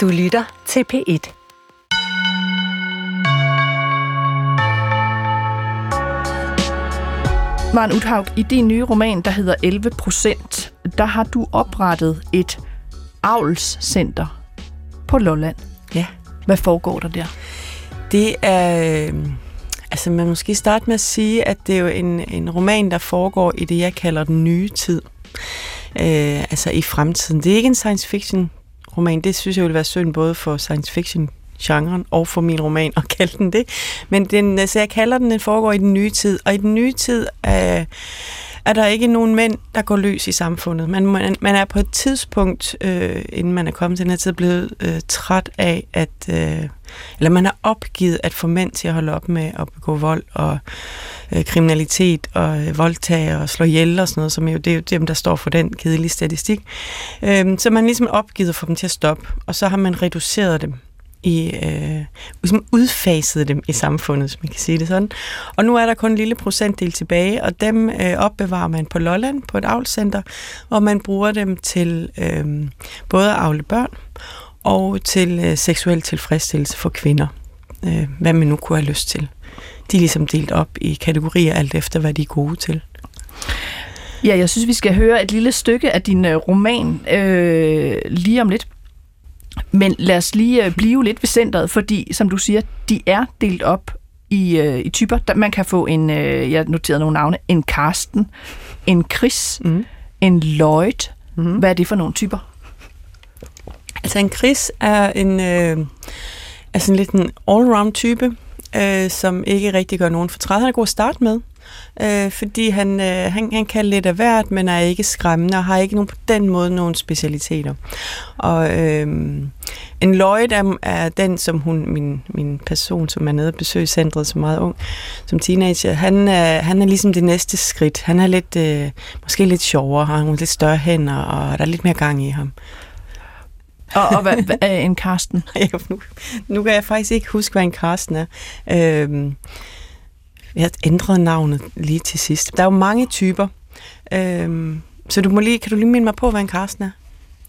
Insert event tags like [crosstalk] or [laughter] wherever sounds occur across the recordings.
Du lytter til P1. Maren Uthaug, i din nye roman, der hedder 11 procent, der har du oprettet et avlscenter på Lolland. Ja. Hvad foregår der der? Det er... Øh, altså, man måske starte med at sige, at det er jo en, en roman, der foregår i det, jeg kalder den nye tid. Øh, altså i fremtiden. Det er ikke en science fiction roman. Det synes jeg ville være synd både for science fiction genren og for min roman at kalde den det. Men den, så jeg kalder den, den foregår i den nye tid. Og i den nye tid er, er der ikke nogen mænd, der går løs i samfundet. Man, man, man er på et tidspunkt, øh, inden man er kommet til den her tid, blevet øh, træt af, at... Øh, eller man har opgivet at få mænd til at holde op med at begå vold og øh, kriminalitet og øh, voldtage og slå ihjel og sådan noget, som jo, det er jo dem, der står for den kedelige statistik. Øh, så man ligesom opgivet at få dem til at stoppe, og så har man reduceret dem i, øh, ligesom udfaset dem i samfundet, hvis man kan sige det sådan. Og nu er der kun en lille procentdel tilbage, og dem øh, opbevarer man på Lolland på et avlscenter, hvor man bruger dem til øh, både at avle børn og til øh, seksuel tilfredsstillelse for kvinder. Øh, hvad man nu kunne have lyst til. De er ligesom delt op i kategorier alt efter, hvad de er gode til. Ja, jeg synes, vi skal høre et lille stykke af din øh, roman øh, lige om lidt. Men lad os lige øh, blive lidt ved centret, fordi som du siger, de er delt op i, øh, i typer. Man kan få en, øh, jeg noterede nogle navne, en Karsten, en Chris, mm. en Lloyd. Mm. Hvad er det for nogle typer? Altså en Chris er en, øh, er sådan lidt en all-round type, øh, som ikke rigtig gør nogen fortræd. Han er god at starte med, øh, fordi han, øh, han, han kan lidt af hvert, men er ikke skræmmende og har ikke nogen på den måde nogle specialiteter. Og øh, en Lloyd er, er den, som hun, min, min person, som er nede og besøge centret som meget ung, som teenager, han er, han er ligesom det næste skridt. Han er lidt, øh, måske lidt sjovere, har nogle lidt større hænder, og der er lidt mere gang i ham. Og, og hvad, hvad er en Karsten? [laughs] nu, nu kan jeg faktisk ikke huske, hvad en Karsten er. Øhm, jeg har ændret navnet lige til sidst. Der er jo mange typer. Øhm, så du må lige, kan du lige minde mig på, hvad en Karsten er?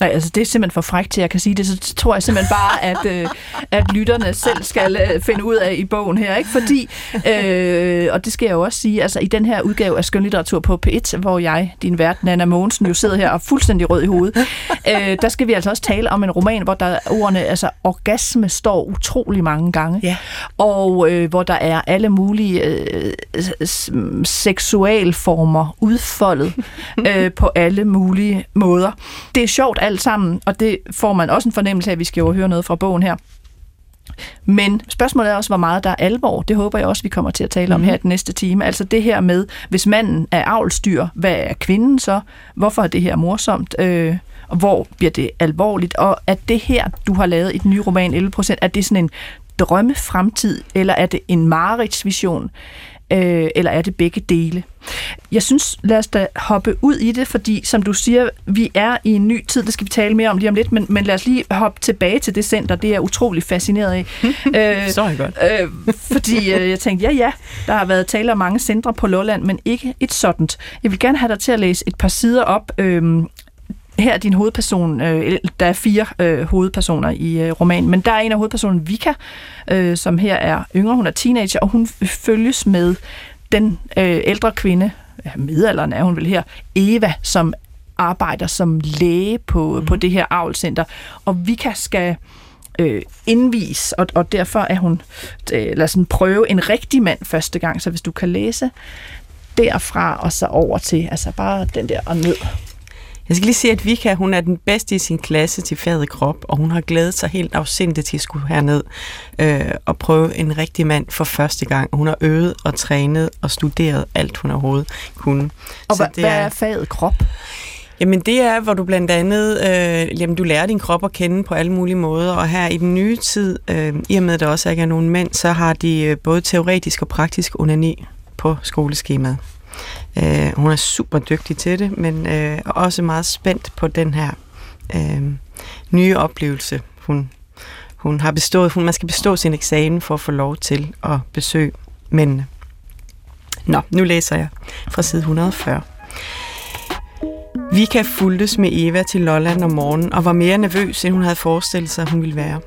Nej, altså det er simpelthen for frækt til, at jeg kan sige det. Så tror jeg simpelthen bare, at, øh, at lytterne selv skal øh, finde ud af i bogen her. ikke? Fordi, øh, og det skal jeg jo også sige, altså i den her udgave af skønlitteratur på P1, hvor jeg, din vært, Nana Mogensen, jo sidder her og er fuldstændig rød i hovedet, øh, der skal vi altså også tale om en roman, hvor der ordene, altså orgasme står utrolig mange gange. Ja. Og øh, hvor der er alle mulige øh, seksualformer udfoldet [laughs] øh, på alle mulige måder. Det er sjovt alt sammen, og det får man også en fornemmelse af, at vi skal jo høre noget fra bogen her. Men spørgsmålet er også, hvor meget der er alvor. Det håber jeg også, vi kommer til at tale om mm. her den næste time. Altså det her med, hvis manden er avlstyr, hvad er kvinden så? Hvorfor er det her morsomt? Øh, og hvor bliver det alvorligt? Og er det her, du har lavet i den nye roman 11%, er det sådan en drømmefremtid, eller er det en mareridsvision? Øh, eller er det begge dele? Jeg synes, lad os da hoppe ud i det, fordi som du siger, vi er i en ny tid, det skal vi tale mere om lige om lidt, men, men lad os lige hoppe tilbage til det center, det er jeg utrolig fascineret af. [laughs] øh, Så godt. øh, fordi øh, jeg tænkte, ja ja, der har været tale om mange centre på Lolland, men ikke et sådan. Jeg vil gerne have dig til at læse et par sider op øh, her er din hovedperson, øh, der er fire øh, hovedpersoner i øh, romanen, men der er en af hovedpersonerne, Vika, øh, som her er yngre, hun er teenager, og hun følges med den øh, ældre kvinde, midalderen er hun vel her, Eva, som arbejder som læge på, mm. på det her avlcenter, og Vika skal øh, indvis, og, og derfor er hun, øh, lad os prøve en rigtig mand første gang, så hvis du kan læse derfra og så over til, altså bare den der og ned. Jeg skal lige sige, at Vika, hun er den bedste i sin klasse til faget krop, og hun har glædet sig helt afsindigt til at skulle herned øh, og prøve en rigtig mand for første gang. Hun har øvet og trænet og studeret alt, hun overhovedet kunne. Og Så hvad, det er, hvad er faget krop? Jamen det er, hvor du blandt andet, øh, jamen du lærer din krop at kende på alle mulige måder, og her i den nye tid, øh, i og med at der også ikke er nogen mænd, så har de øh, både teoretisk og praktisk onani på skoleskemaet. Øh, hun er super dygtig til det, men øh, også meget spændt på den her øh, nye oplevelse, hun, hun har bestået. Hun, man skal bestå sin eksamen for at få lov til at besøge mændene. Nå, nu læser jeg fra side 140. Vika fuldtes med Eva til Lolland om morgenen og var mere nervøs, end hun havde forestillet sig, hun ville være.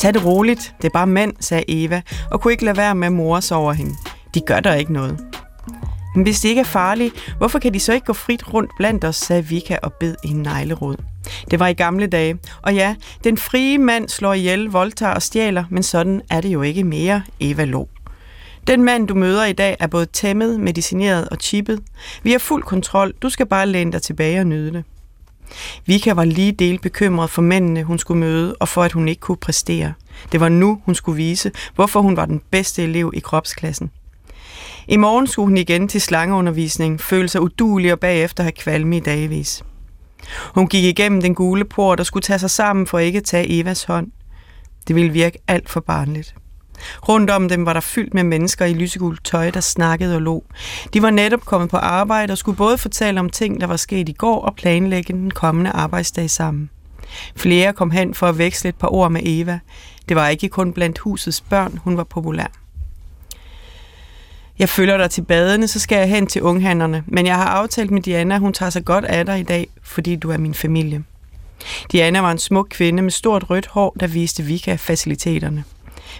Tag det roligt, det er bare mænd, sagde Eva, og kunne ikke lade være med at more sig over hende. De gør der ikke noget. Men hvis de ikke er farlige, hvorfor kan de så ikke gå frit rundt blandt os, sagde Vika og bed i en neglerod. Det var i gamle dage, og ja, den frie mand slår ihjel, voldtager og stjæler, men sådan er det jo ikke mere, Eva lå. Den mand, du møder i dag, er både tæmmet, medicineret og chippet. Vi har fuld kontrol. Du skal bare læne dig tilbage og nyde det. Vika var lige del bekymret for mændene, hun skulle møde, og for at hun ikke kunne præstere. Det var nu, hun skulle vise, hvorfor hun var den bedste elev i kropsklassen. I morgen skulle hun igen til slangeundervisning, føle sig udulig og bagefter have kvalme i dagvis. Hun gik igennem den gule port og skulle tage sig sammen for ikke at tage Evas hånd. Det ville virke alt for barnligt. Rundt om dem var der fyldt med mennesker i lysegult tøj, der snakkede og lå. De var netop kommet på arbejde og skulle både fortælle om ting, der var sket i går, og planlægge den kommende arbejdsdag sammen. Flere kom hen for at veksle et par ord med Eva. Det var ikke kun blandt husets børn, hun var populær. Jeg følger dig til badene, så skal jeg hen til unghandlerne, men jeg har aftalt med Diana, at hun tager sig godt af dig i dag, fordi du er min familie. Diana var en smuk kvinde med stort rødt hår, der viste Vika faciliteterne.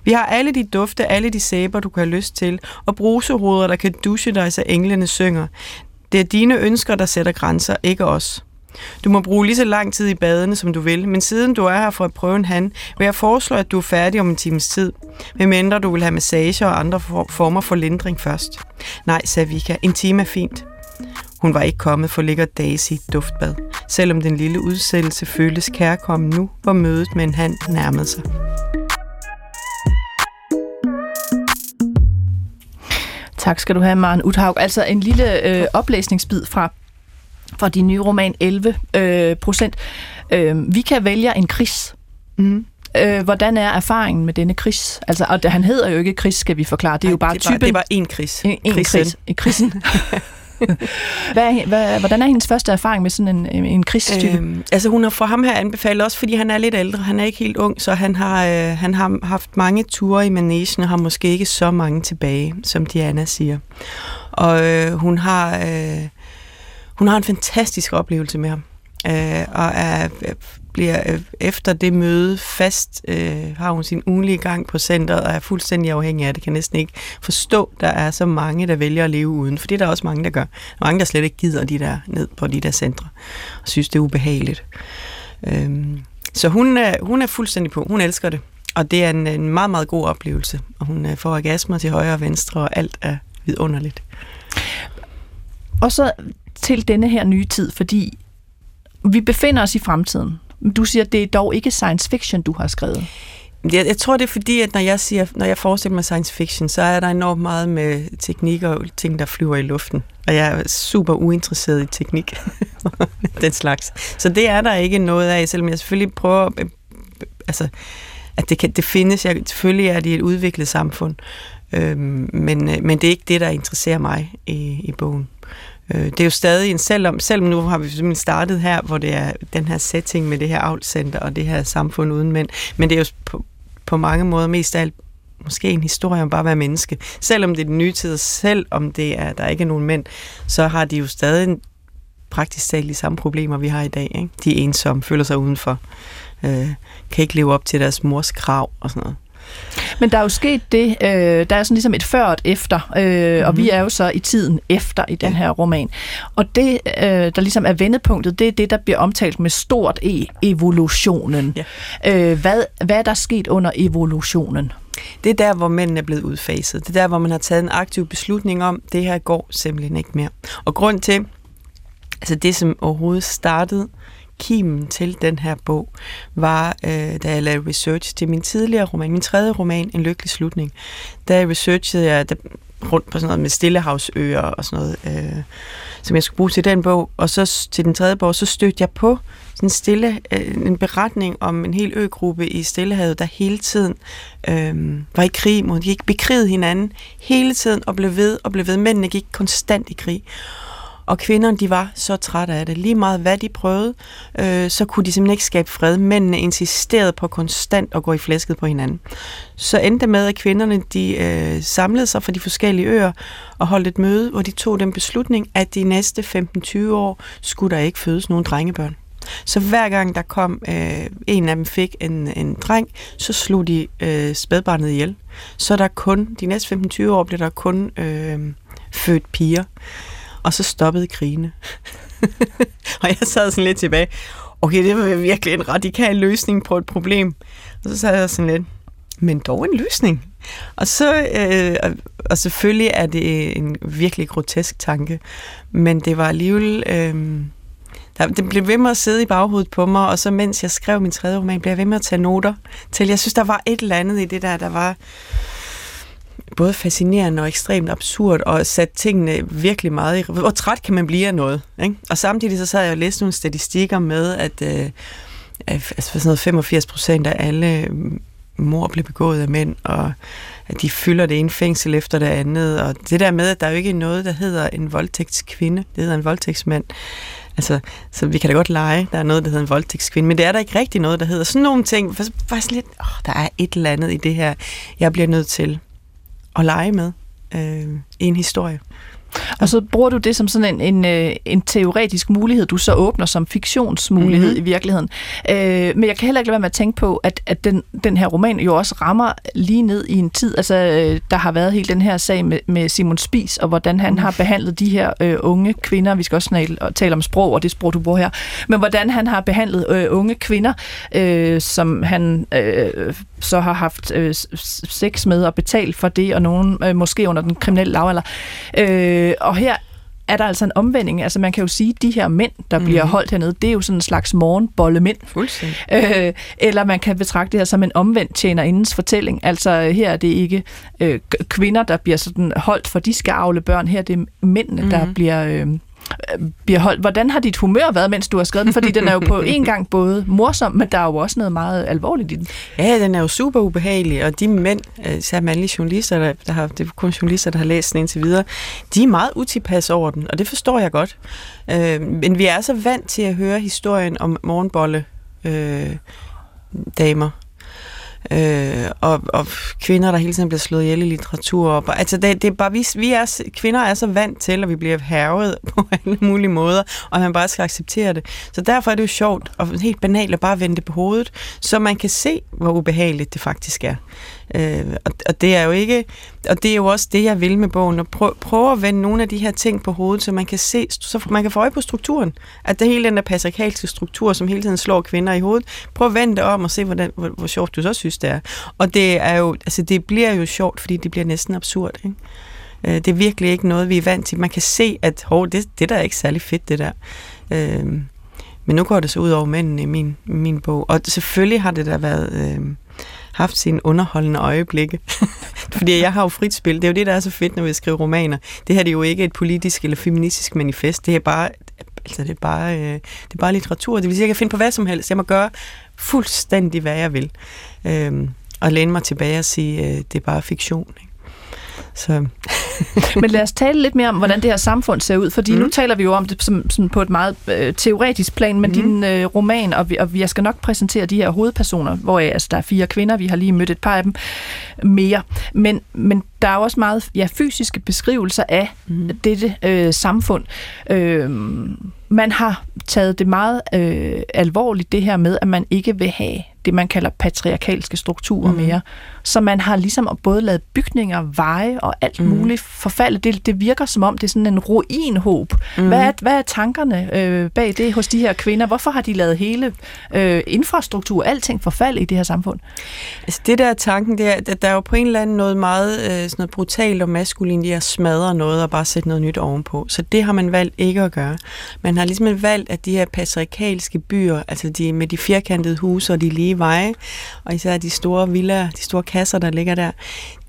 Vi har alle de dufte, alle de sæber, du kan have lyst til, og brusehoveder, der kan dusche dig, så englene synger. Det er dine ønsker, der sætter grænser, ikke os. Du må bruge lige så lang tid i badene, som du vil, men siden du er her for at prøve en hand, vil jeg foreslå, at du er færdig om en times tid. Medmindre du vil have massage og andre former for lindring først. Nej, sagde Vika, en time er fint. Hun var ikke kommet for ligger Daisy duftbad. Selvom den lille udsættelse føltes kærkommen nu, hvor mødet med en hand nærmede sig. Tak skal du have, Maren Uthaug. Altså en lille øh, oplæsningsbid fra, fra din nye roman 11 øh, procent. Øh, vi kan vælge en kris. Mm. Øh, hvordan er erfaringen med denne kris? Altså, og han hedder jo ikke kris, skal vi forklare. Det er Ej, jo bare det var, typen. Det var en kris. En, en kris. En krisen. [laughs] hvad, hvad, hvordan er hendes første erfaring med sådan en, en krigstype? Øhm, altså hun har for ham her anbefalet, også fordi han er lidt ældre, han er ikke helt ung, så han har, øh, han har haft mange ture i managen, og har måske ikke så mange tilbage, som Diana siger. Og øh, hun har... Øh, hun har en fantastisk oplevelse med ham, øh, og er øh, bliver øh, efter det møde fast, øh, har hun sin ugenlige gang på centret og er fuldstændig afhængig af det. Kan næsten ikke forstå, der er så mange, der vælger at leve uden. For det er der også mange, der gør. Mange, der slet ikke gider de der ned på de der centre og synes, det er ubehageligt. Øh, så hun er, hun er fuldstændig på. Hun elsker det. Og det er en, en meget, meget god oplevelse. Og hun øh, får orgasmer til højre og venstre, og alt er vidunderligt. Og så til denne her nye tid, fordi vi befinder os i fremtiden. Du siger, at det er dog ikke science fiction, du har skrevet. Jeg, jeg tror, det er fordi, at når jeg, siger, når jeg forestiller mig science fiction, så er der enormt meget med teknik og ting, der flyver i luften. Og jeg er super uinteresseret i teknik. [laughs] den slags. Så det er der ikke noget af, selvom jeg selvfølgelig prøver... Øh, altså, at det, kan, det findes. Jeg, selvfølgelig er det et udviklet samfund. Øhm, men, øh, men det er ikke det, der interesserer mig i, i bogen. Øh, det er jo stadig en, selvom, selvom nu har vi simpelthen startet her, hvor det er den her setting med det her avlscenter og det her samfund uden mænd, men det er jo på, på mange måder mest af alt måske en historie om bare at være menneske. Selvom det er den nye tid, selvom det er, der ikke er nogen mænd, så har de jo stadig praktisk talt de samme problemer, vi har i dag. Ikke? De er ensomme, føler sig udenfor, øh, kan ikke leve op til deres mors krav og sådan noget. Men der er jo sket det, øh, der er sådan ligesom et før og et efter, øh, mm-hmm. og vi mhm. er jo så i tiden efter i den her roman. Og det, øh, der ligesom er vendepunktet, det er det, der bliver omtalt med stort E, evolutionen. Ja. Øh, hvad, hvad er der sket under evolutionen? Det er der, hvor mændene er blevet udfaset. Det er der, hvor man har taget en aktiv beslutning om, det her går simpelthen ikke mere. Og grund til, altså det som overhovedet startede kimen til den her bog, var, øh, da jeg lavede research til min tidligere roman, min tredje roman, En lykkelig slutning. Da jeg researchede jeg der, rundt på sådan noget med stillehavsøer og sådan noget, øh, som jeg skulle bruge til den bog, og så til den tredje bog, så stødte jeg på sådan stille, øh, en beretning om en hel øgruppe i Stillehavet, der hele tiden øh, var i krig mod, de gik bekriget hinanden hele tiden og blev ved og blev ved. Mændene gik konstant i krig. Og kvinderne, de var så trætte af det. Lige meget hvad de prøvede, øh, så kunne de simpelthen ikke skabe fred. Mændene insisterede på konstant at gå i flæsket på hinanden. Så endte det med, at kvinderne de øh, samlede sig fra de forskellige øer og holdt et møde, hvor de tog den beslutning, at de næste 15-20 år skulle der ikke fødes nogen drengebørn. Så hver gang der kom øh, en af dem fik en, en dreng, så slog de øh, spædbarnet ihjel. Så der kun, de næste 15-20 år blev der kun øh, født piger. Og så stoppede krigene. [laughs] og jeg sad sådan lidt tilbage. Okay, det var virkelig en radikal løsning på et problem. Og så sad jeg sådan lidt, men dog en løsning. Og så, øh, og selvfølgelig er det en virkelig grotesk tanke, men det var alligevel, øh, der, det blev ved med at sidde i baghovedet på mig, og så mens jeg skrev min tredje roman, blev jeg ved med at tage noter til. Jeg synes, der var et eller andet i det der, der var både fascinerende og ekstremt absurd, og sat tingene virkelig meget i... Hvor træt kan man blive af noget? Ikke? Og samtidig så sad jeg og læste nogle statistikker med, at øh, altså sådan noget 85 procent af alle mm, mor blev begået af mænd, og at de fylder det ene fængsel efter det andet, og det der med, at der er jo ikke noget, der hedder en voldtægtskvinde, det hedder en voldtægtsmand. Altså, så vi kan da godt lege, der er noget, der hedder en voldtægtskvinde, men det er der ikke rigtig noget, der hedder sådan nogle ting. Faktisk lidt, åh, der er et eller andet i det her, jeg bliver nødt til at lege med øh, i en historie. Og så bruger du det som sådan en, en, øh, en teoretisk mulighed, du så åbner som fiktionsmulighed mm-hmm. i virkeligheden. Øh, men jeg kan heller ikke lade være med at tænke på, at, at den, den her roman jo også rammer lige ned i en tid. Altså, øh, der har været hele den her sag med, med Simon Spis, og hvordan han har behandlet de her øh, unge kvinder. Vi skal også tale, tale om sprog, og det sprog, du bruger her. Men hvordan han har behandlet øh, unge kvinder, øh, som han øh, så har haft øh, sex med og betalt for det, og nogen øh, måske under den kriminelle lavalder. Øh, og her er der altså en omvending. Altså man kan jo sige, at de her mænd, der mm. bliver holdt hernede, det er jo sådan en slags morgenbolle mænd. Fuldstændig. Øh, eller man kan betragte det her som en omvendt tjenerindens fortælling. Altså her er det ikke øh, kvinder, der bliver sådan holdt, for de skal afle børn. Her er det mændene, mm. der bliver... Øh, bliver holdt. Hvordan har dit humør været, mens du har skrevet den? Fordi den er jo på [laughs] en gang både morsom, men der er jo også noget meget alvorligt i den. Ja, den er jo super ubehagelig, og de mænd, øh, især mandlige journalister, der, der har, det er kun journalister, der har læst den indtil videre, de er meget utilpas over den, og det forstår jeg godt. Øh, men vi er så vant til at høre historien om morgenbolle øh, damer, øh, og, og kvinder, der hele tiden bliver slået ihjel i litteratur. Og, altså det, det er bare, vi, vi er, kvinder er så vant til, at vi bliver hervet [laughs] på alle mulige måder, og man bare skal acceptere det. Så derfor er det jo sjovt og helt banalt at bare vende det på hovedet, så man kan se, hvor ubehageligt det faktisk er. Øh, og, og det er jo ikke, og det er jo også det, jeg vil med bogen, at prøve, prøve at vende nogle af de her ting på hovedet, så man kan se, så man kan få øje på strukturen. At det hele den der patriarkalske struktur, som hele tiden slår kvinder i hovedet, prøv at vende det om og se, hvordan, hvor, hvor sjovt du så synes, det er. Og det er jo, altså det bliver jo sjovt, fordi det bliver næsten absurd, ikke? Øh, det er virkelig ikke noget, vi er vant til. Man kan se, at hov, det, det der er ikke særlig fedt, det der. Øh, men nu går det så ud over mændene i min, min bog. Og selvfølgelig har det da været... Øh, haft sine underholdende øjeblikke. [laughs] Fordi jeg har jo frit spil. Det er jo det, der er så fedt, når vi skriver romaner. Det her det er jo ikke et politisk eller feministisk manifest. Det er bare, altså, det er bare, øh, det er bare litteratur. Det vil sige, at jeg kan finde på hvad som helst. Jeg må gøre fuldstændig, hvad jeg vil. Øhm, og læne mig tilbage og sige, øh, det er bare fiktion. Ikke? Så. [laughs] Men lad os tale lidt mere om, hvordan det her samfund ser ud, fordi mm. nu taler vi jo om det som, som på et meget øh, teoretisk plan, men mm. din øh, roman, og, vi, og jeg skal nok præsentere de her hovedpersoner, hvor altså, der er fire kvinder, vi har lige mødt et par af dem mere, men, men der er også meget ja, fysiske beskrivelser af mm. dette øh, samfund. Øh, man har taget det meget øh, alvorligt, det her med, at man ikke vil have det, man kalder patriarkalske strukturer mm. mere. Så man har ligesom både lavet bygninger, veje og alt mm. muligt forfalde. Det, det virker som om, det er sådan en ruinhåb. Mm. Hvad, er, hvad er tankerne øh, bag det hos de her kvinder? Hvorfor har de lavet hele øh, infrastruktur, alting forfalde i det her samfund? Altså det der er tanken, det er, at der er jo på en eller anden noget meget øh, sådan noget brutalt og maskulin i at smadre noget og bare sætte noget nyt ovenpå. Så det har man valgt ikke at gøre. Man har ligesom valgt, at de her patriarkalske byer, altså de med de firkantede huse og de lige veje, og især de store villaer, de store kasser, der ligger der,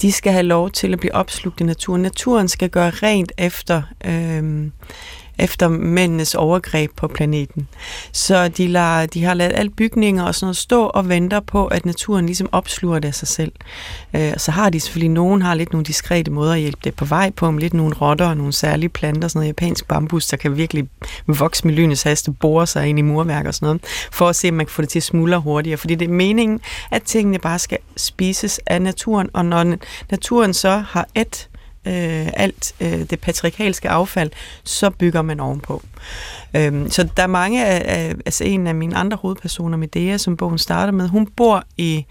de skal have lov til at blive opslugt i naturen. Naturen skal gøre rent efter... Øh, efter mændenes overgreb på planeten. Så de, lader, de har lavet alle bygninger og sådan noget stå og venter på, at naturen ligesom opsluger det af sig selv. Øh, så har de selvfølgelig, nogen har lidt nogle diskrete måder at hjælpe det på vej på, med lidt nogle rotter og nogle særlige planter, sådan noget japansk bambus, der kan virkelig vokse med lynets haste, bore sig ind i murværk og sådan noget, for at se, om man kan få det til at smuldre hurtigere. Fordi det er meningen, at tingene bare skal spises af naturen, og når naturen så har et øh, alt øh, det patriarkalske affald, så bygger man ovenpå. Øhm, så der er mange af, altså en af mine andre hovedpersoner, Medea, som bogen starter med, hun bor i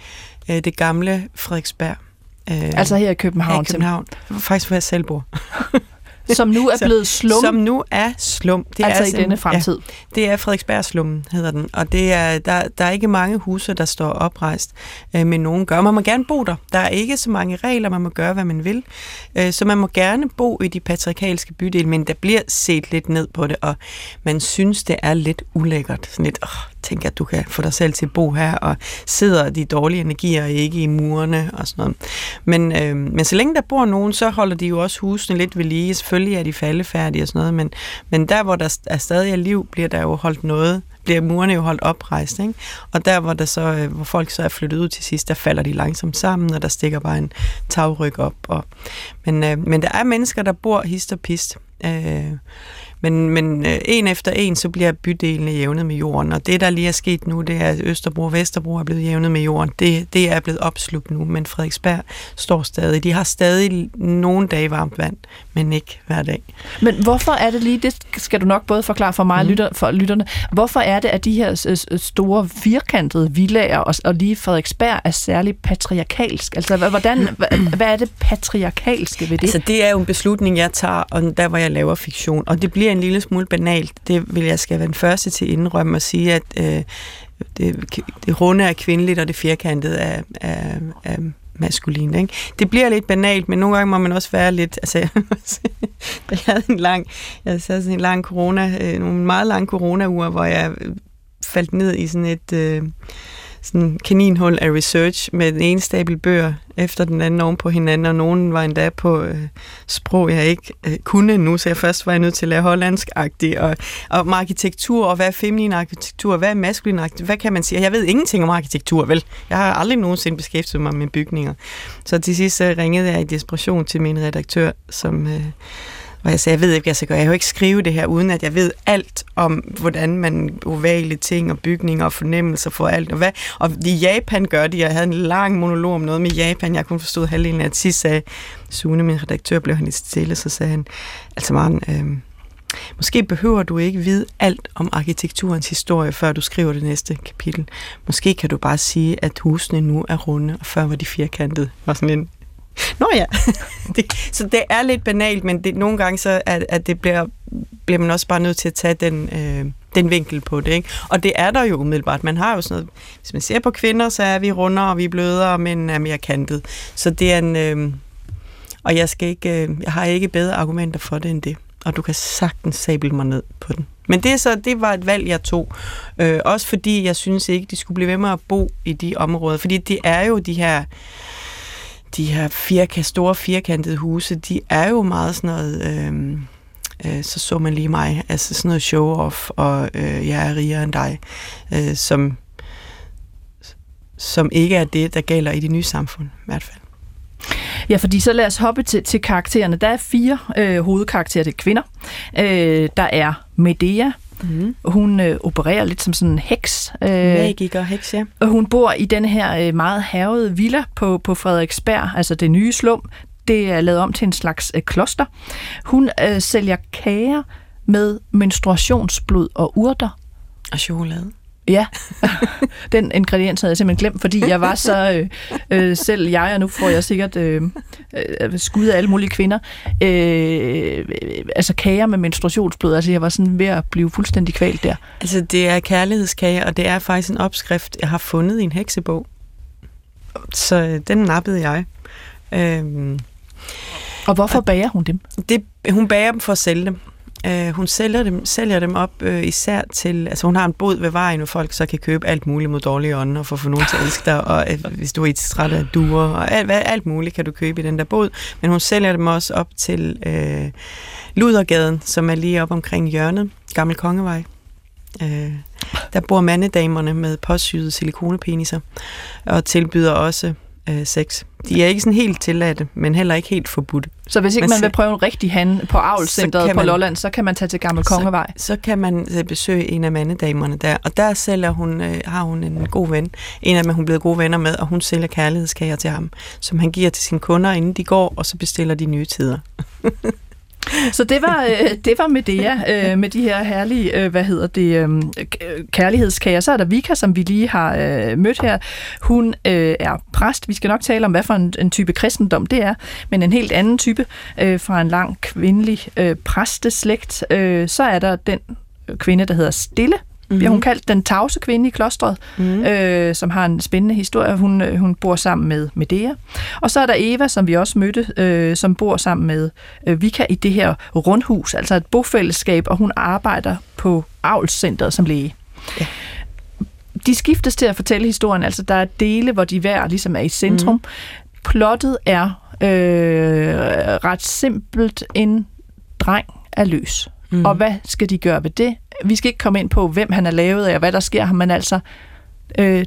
øh, det gamle Frederiksberg. Øh, altså her i København? Her i København. Faktisk hvor jeg selv bor. [laughs] [laughs] Som nu er blevet slum? Som nu er slum. Det altså er i sådan, denne fremtid? Ja, det er Frederiksberg slum, hedder den. Og det er, der, der er ikke mange huse, der står oprejst, øh, men nogen gør. Man må gerne bo der. Der er ikke så mange regler, man må gøre, hvad man vil. Øh, så man må gerne bo i de patriarkalske bydele, men der bliver set lidt ned på det, og man synes, det er lidt ulækkert. Sådan lidt, åh, tænk at du kan få dig selv til at bo her, og sidder de dårlige energier ikke i murene og sådan noget. Men, øh, men så længe der bor nogen, så holder de jo også husene lidt ved lige. Selvfølgelig er de faldefærdige og sådan noget, men, men der, hvor der er stadig liv, bliver der jo holdt noget bliver murene jo holdt oprejst. Ikke? Og der, hvor, der så, øh, hvor folk så er flyttet ud til sidst, der falder de langsomt sammen, og der stikker bare en tagryg op. Og, men, øh, men der er mennesker, der bor hist og pist. Øh, men, men øh, en efter en, så bliver bydelene jævnet med jorden, og det, der lige er sket nu, det er, at Østerbro og Vesterbro er blevet jævnet med jorden. Det, det er blevet opslugt nu, men Frederiksberg står stadig. De har stadig nogle dage varmt vand, men ikke hver dag. Men hvorfor er det lige, det skal du nok både forklare for mig mm. lytter, for lytterne, hvorfor er det, at de her store firkantede villager og, og lige Frederiksberg er særlig patriarkalsk? Altså, hvordan, [clears throat] hvad er det patriarkalske ved det? Altså, det er jo en beslutning, jeg tager, og der, hvor jeg laver fiktion, og det bliver en lille smule banalt. Det vil jeg skal være den første til at indrømme og sige, at øh, det, det runde er kvindeligt, og det firkantede er, er, er maskulin. Ikke? Det bliver lidt banalt, men nogle gange må man også være lidt... Altså, [laughs] jeg havde en lang, jeg havde sådan en lang corona, øh, nogle meget lange corona-uger, hvor jeg øh, faldt ned i sådan et... Øh, sådan kaninhul af research med den ene stabel bøger efter den anden oven på hinanden, og nogen var endda på øh, sprog, jeg ikke øh, kunne nu, så jeg først var jeg nødt til at lære hollandsk-agtig, og, og om arkitektur, og hvad er feminin arkitektur, hvad er maskulin arkitektur, hvad kan man sige? Jeg ved ingenting om arkitektur, vel? Jeg har aldrig nogensinde beskæftiget mig med bygninger. Så til sidst så ringede jeg i desperation til min redaktør, som... Øh, hvor jeg sagde, jeg ved ikke, hvad jeg skal gøre. Jeg kan jo ikke skrive det her, uden at jeg ved alt om, hvordan man ovale ting og bygninger og fornemmelser for alt. Og, hvad. og i Japan gør de, jeg havde en lang monolog om noget med Japan. Jeg kunne forstå halvdelen af det. Sidst sagde Sune, min redaktør, blev han lidt stille, så sagde han, altså Maren, øh, Måske behøver du ikke vide alt om arkitekturens historie, før du skriver det næste kapitel. Måske kan du bare sige, at husene nu er runde, og før var de firkantede. Var sådan en Nå ja, [laughs] det, så det er lidt banalt, men det, nogle gange så at, at det bliver, bliver man også bare nødt til at tage den, øh, den vinkel på det. Ikke? Og det er der jo umiddelbart. Man har jo sådan noget, hvis man ser på kvinder, så er vi rundere, og vi er blødere, men er mere kantet. Så det er en... Øh, og jeg, skal ikke, øh, jeg har ikke bedre argumenter for det end det. Og du kan sagtens sable mig ned på den. Men det, så, det var et valg, jeg tog. Øh, også fordi jeg synes ikke, de skulle blive ved med at bo i de områder. Fordi det er jo de her de her firka, store firkantede huse, de er jo meget sådan noget, øh, øh, så så man lige mig, altså sådan noget show-off, og øh, jeg er rigere end dig, øh, som, som ikke er det, der gælder i det nye samfund, i hvert fald. Ja, fordi så lad os hoppe til, til karaktererne. Der er fire øh, hovedkarakterer, det er kvinder. Øh, der er Medea, Mm. Hun øh, opererer lidt som sådan en heks. Øh, Magiker heks, ja. Og hun bor i den her øh, meget havede villa på, på Frederiksberg, altså det nye slum. Det er lavet om til en slags øh, kloster. Hun øh, sælger kager med menstruationsblod og urter. Og chokolade. Ja, [laughs] den ingrediens havde jeg simpelthen glemt, fordi jeg var så øh, øh, selv jeg, og nu får jeg sikkert øh, øh, skud af alle mulige kvinder, øh, altså kager med menstruationsblod, altså jeg var sådan ved at blive fuldstændig kvalt der. Altså det er kærlighedskager, og det er faktisk en opskrift, jeg har fundet i en heksebog. Så øh, den nappede jeg. Øh, og hvorfor bager hun dem? Det, hun bager dem for at sælge dem. Øh, hun sælger dem, sælger dem op øh, især til, altså hun har en bod ved vejen, hvor folk så kan købe alt muligt mod dårlige ånder, og for at få nogen til at elske dig, og øh, hvis du er i træt af duer, og alt, hvad, alt muligt kan du købe i den der bod. Men hun sælger dem også op til øh, Ludergaden, som er lige op omkring hjørnet, Gammel Kongevej. Øh, der bor mandedamerne med påsyede silikonepeniser, og tilbyder også øh, sex. De er ikke sådan helt tilladte, men heller ikke helt forbudte. Så hvis ikke Man man vil prøve en rigtig han på avlscenteret på man- Lolland, så kan man tage til Gammel Kongevej. Så, så kan man øh, besøge en af mandedamerne der, og der sælger hun, øh, har hun en god ven. En af dem er hun blevet gode venner med, og hun sælger kærlighedskager til ham, som han giver til sine kunder, inden de går, og så bestiller de nye tider. [laughs] Så det var, øh, det var Medea øh, med de her herlige, øh, hvad hedder det, øh, kærlighedskager. Så er der Vika, som vi lige har mødt her. Hun er præst. Vi skal nok tale om, hvad for en, type kristendom det er, men en helt anden type fra en lang kvindelig præsteslægt. Så er der den kvinde, der hedder Stille. Mm-hmm. Bliver hun kaldt den tavse kvinde i klostret, mm. øh, som har en spændende historie. Hun, øh, hun bor sammen med Medea. Og så er der Eva, som vi også mødte, øh, som bor sammen med øh, Vika i det her rundhus, altså et bofællesskab, og hun arbejder på avlscenteret som læge. Ja. De skiftes til at fortælle historien, altså der er dele, hvor de hver ligesom er i centrum. Mm. Plottet er øh, ret simpelt. En dreng er løs. Mm. Og hvad skal de gøre ved det? Vi skal ikke komme ind på, hvem han er lavet af, og hvad der sker ham, men altså, øh,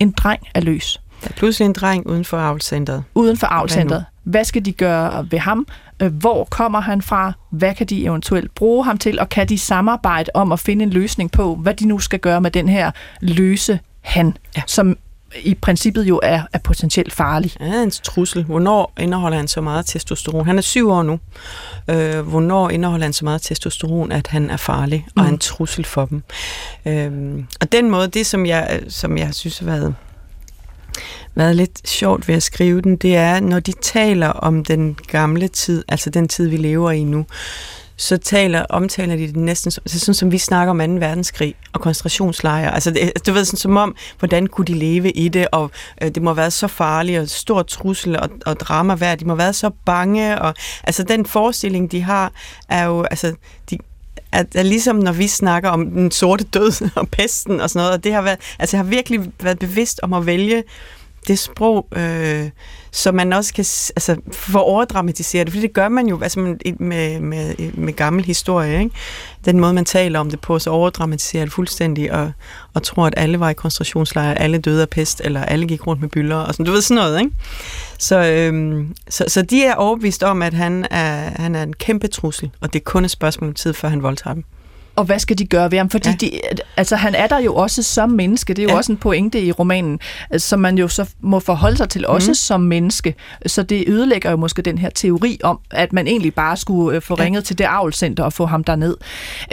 en dreng er løs. Der er pludselig en dreng uden for avlscenteret. Uden for avlcentret. Hvad skal de gøre ved ham? Øh, Hvor kommer han fra? Hvad kan de eventuelt bruge ham til? Og kan de samarbejde om at finde en løsning på, hvad de nu skal gøre med den her løse han, Ja. som i princippet jo er, er potentielt farlig. Ja, en trussel. Hvornår indeholder han så meget testosteron? Han er syv år nu. Øh, hvornår indeholder han så meget testosteron, at han er farlig og Mm. en trussel for dem? Øh, og den måde, det som jeg, som jeg synes har været, været lidt sjovt ved at skrive den, det er, når de taler om den gamle tid, altså den tid, vi lever i nu, så taler, omtaler de det næsten som, sådan, som vi snakker om 2. verdenskrig og koncentrationslejre. Altså, det, du ved, sådan, som om, hvordan kunne de leve i det, og øh, det må have været så farligt, og stor trussel og, og drama værd. De må have været så bange, og altså den forestilling, de har, er jo, altså, de, er, at ligesom når vi snakker om den sorte død [laughs] og pesten og sådan noget, og det har været, altså jeg har virkelig været bevidst om at vælge det sprog, øh, så man også kan altså, få overdramatisere det, fordi det gør man jo altså, med, med, med gammel historie. Ikke? Den måde, man taler om det på, så overdramatiserer det fuldstændig, og, og tror, at alle var i koncentrationslejre, alle døde af pest, eller alle gik rundt med byller, og sådan, du ved sådan noget. Ikke? Så, øh, så, så de er overbevist om, at han er, han er en kæmpe trussel, og det er kun et spørgsmål om tid, før han voldtager dem. Og hvad skal de gøre ved ham? Fordi Ja. de, altså, han er der jo også som menneske. Det er jo Ja. også en pointe i romanen, som man jo så må forholde sig til også mm. som menneske. Så det ødelægger jo måske den her teori om, at man egentlig bare skulle øh, få Ja. ringet til det avlcenter og få ham derned.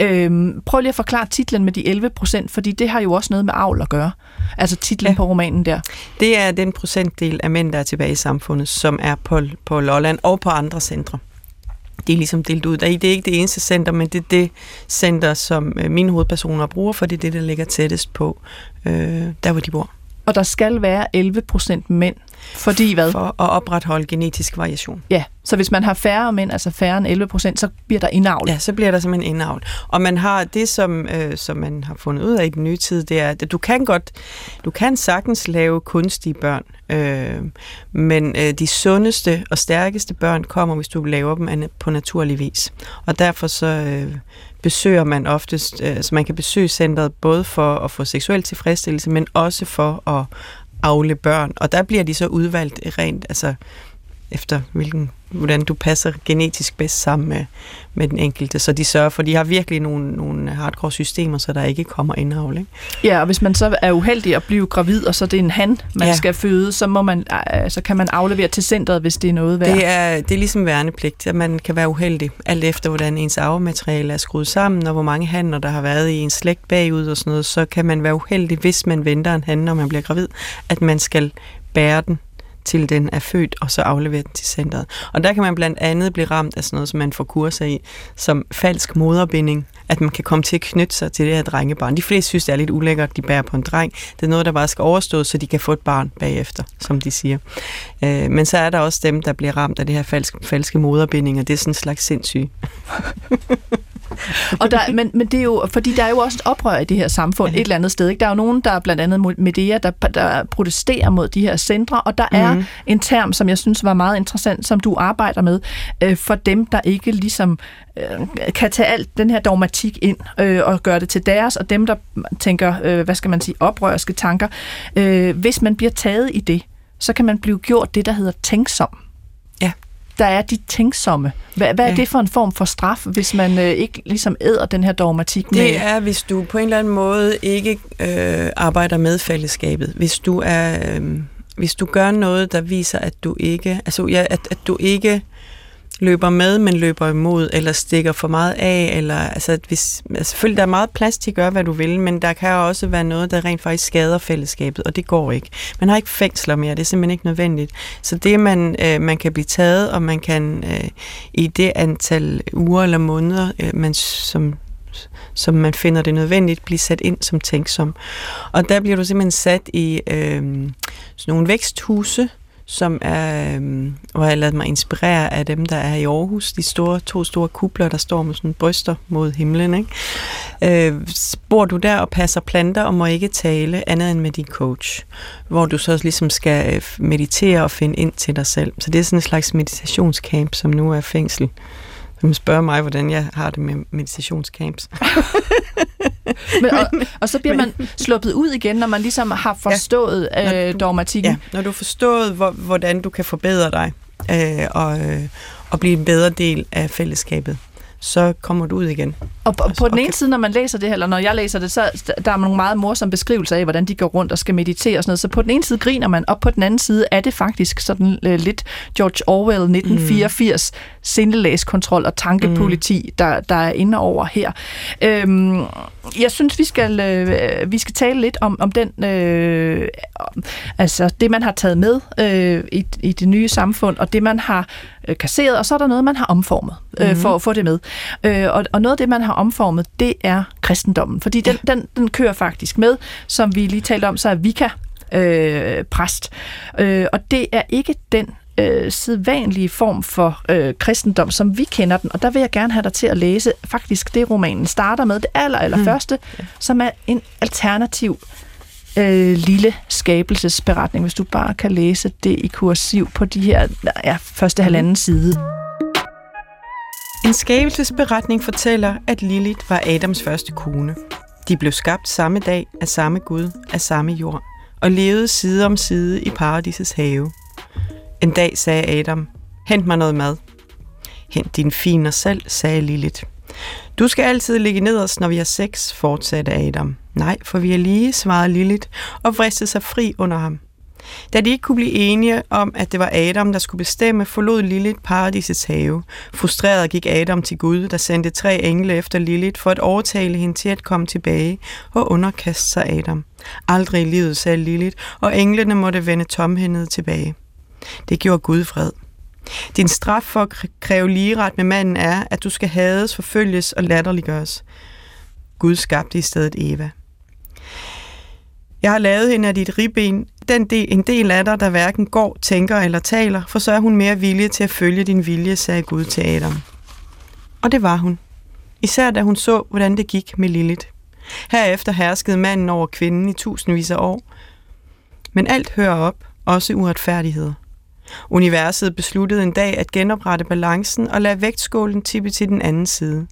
Øhm, prøv lige at forklare titlen med de 11 procent, fordi det har jo også noget med avl at gøre. Altså titlen ja. på romanen der. Det er den procentdel af mænd, der er tilbage i samfundet, som er på, på Lolland og på andre centre de er ligesom delt ud. Det er ikke det eneste center, men det er det center, som øh, mine hovedpersoner bruger, for det er det, der ligger tættest på, øh, der hvor de bor. Og der skal være 11 procent mænd. Fordi hvad? For at opretholde genetisk variation. Ja, så hvis man har færre mænd, altså færre end 11 procent, så bliver der indavl. Ja, så bliver der simpelthen indavl. Og man har det, som, øh, som man har fundet ud af i den nye tid, det er, at du kan godt, du kan sagtens lave kunstige børn, øh, men øh, de sundeste og stærkeste børn kommer, hvis du laver dem på naturlig vis. Og derfor så øh, besøger man oftest, øh, så man kan besøge centret både for at få seksuel tilfredsstillelse, men også for at afle børn. Og der bliver de så udvalgt rent, altså efter hvilken, hvordan du passer genetisk bedst sammen med, med den enkelte. Så de sørger for, de har virkelig nogle, nogle hardcore systemer, så der ikke kommer indavl. Ikke? Ja, og hvis man så er uheldig at blive gravid, og så det er en han, man Ja. skal føde, så, må man, så kan man aflevere til centret, hvis det er noget værd. Det er, det er ligesom værnepligt, at man kan være uheldig, alt efter hvordan ens arvemateriale er skruet sammen, og hvor mange hanner der har været i ens slægt bagud og sådan noget, så kan man være uheldig, hvis man venter en han, når man bliver gravid, at man skal bære den til den er født, og så aflevere den til centret. Og der kan man blandt andet blive ramt af sådan noget, som man får kurser i, som falsk moderbinding, at man kan komme til at knytte sig til det her drengebarn. De fleste synes, det er lidt ulækkert, de bærer på en dreng. Det er noget, der bare skal overstås, så de kan få et barn bagefter, som de siger. Øh, men så er der også dem, der bliver ramt af det her falske, falske moderbinding, og det er sådan en slags sindssyg. [laughs] [laughs] og der, men, men det er jo, fordi der er jo også et oprør i det her samfund et eller andet sted. Ikke? Der er jo nogen, der er blandt andet Medea, der, der protesterer mod de her centre, og der mm. er en term, som jeg synes var meget interessant, som du arbejder med, øh, for dem, der ikke ligesom øh, kan tage alt den her dogmatik ind øh, og gøre det til deres, og dem, der tænker, øh, hvad skal man sige, oprørske tanker. Øh, hvis man bliver taget i det, så kan man blive gjort det, der hedder tænksom. Der er de tænksomme. Hvad, hvad er ja. det for en form for straf, hvis man øh, ikke ligesom æder den her dogmatik med? Det er, hvis du på en eller anden måde ikke øh, arbejder med fællesskabet. Hvis du er... Øh, hvis du gør noget, der viser, at du ikke, altså, ja, at, at du ikke løber med, men løber imod, eller stikker for meget af, eller altså, at hvis, altså selvfølgelig der er meget plads til at gøre, hvad du vil, men der kan også være noget, der rent faktisk skader fællesskabet, og det går ikke. Man har ikke fængsler mere, det er simpelthen ikke nødvendigt. Så det, man, øh, man kan blive taget, og man kan øh, i det antal uger eller måneder, øh, man som som man finder det nødvendigt, blive sat ind som tænksom. Og der bliver du simpelthen sat i øh, sådan nogle væksthuse, som er, øh, hvor jeg har lavet mig inspirere af dem, der er i Aarhus. De store, to store kubler, der står med sådan bryster mod himlen. Ikke? Øh, bor du der og passer planter og må ikke tale andet end med din coach, hvor du så ligesom skal øh, meditere og finde ind til dig selv. Så det er sådan en slags meditationscamp, som nu er fængsel. Man spørger mig, hvordan jeg har det med meditationscamps. [laughs] men, og, og så bliver man sluppet ud igen, når man ligesom har forstået ja, øh, dogmatikken. Ja, når du har forstået, hvor, hvordan du kan forbedre dig øh, og, øh, og blive en bedre del af fællesskabet så kommer du ud igen. Og på, altså, på den ene side, når man læser det, eller når jeg læser det, så der er nogle meget morsomme beskrivelser af, hvordan de går rundt og skal meditere og sådan noget. Så på den ene side griner man, og på den anden side er det faktisk sådan uh, lidt George Orwell 1984 mm. sindelæskontrol og tankepoliti, mm. der, der er inde over her. Øhm, jeg synes, vi skal, øh, vi skal tale lidt om, om den, øh, altså det, man har taget med øh, i, i det nye samfund, og det, man har øh, kasseret, og så er der noget, man har omformet øh, mm-hmm. for at få det med. Øh, og, og noget af det, man har omformet, det er kristendommen, fordi den, den, den kører faktisk med, som vi lige talte om, så er Vika øh, præst. Øh, og det er ikke den øh, sædvanlige form for øh, kristendom, som vi kender den. Og der vil jeg gerne have dig til at læse faktisk det, romanen starter med, det aller, aller mm. første, som er en alternativ øh, lille skabelsesberetning, hvis du bare kan læse det i kursiv på de her ja, første halvanden side. En skabelsesberetning fortæller, at Lilith var Adams første kone. De blev skabt samme dag af samme Gud, af samme jord, og levede side om side i paradisets have. En dag sagde Adam, hent mig noget mad. Hent din finer selv, sagde Lilith. Du skal altid ligge nederst, når vi har sex, fortsatte Adam. Nej, for vi er lige, svarede Lilith, og vristede sig fri under ham. Da de ikke kunne blive enige om, at det var Adam, der skulle bestemme, forlod Lilith paradisets have. Frustreret gik Adam til Gud, der sendte tre engle efter Lilith for at overtale hende til at komme tilbage og underkaste sig Adam. Aldrig i livet, sagde Lilith, og englene måtte vende tomhændede tilbage. Det gjorde Gud fred. Din straf for at kræve ligeret med manden er, at du skal hades, forfølges og latterliggøres. Gud skabte i stedet Eva. Jeg har lavet hende af dit ribben, den del, en del af dig, der hverken går, tænker eller taler, for så er hun mere villig til at følge din vilje, sagde Gud til Adam. Og det var hun. Især da hun så, hvordan det gik med Lilith. Herefter herskede manden over kvinden i tusindvis af år. Men alt hører op, også uretfærdigheder. Universet besluttede en dag at genoprette balancen og lade vægtskålen tippe til den anden side.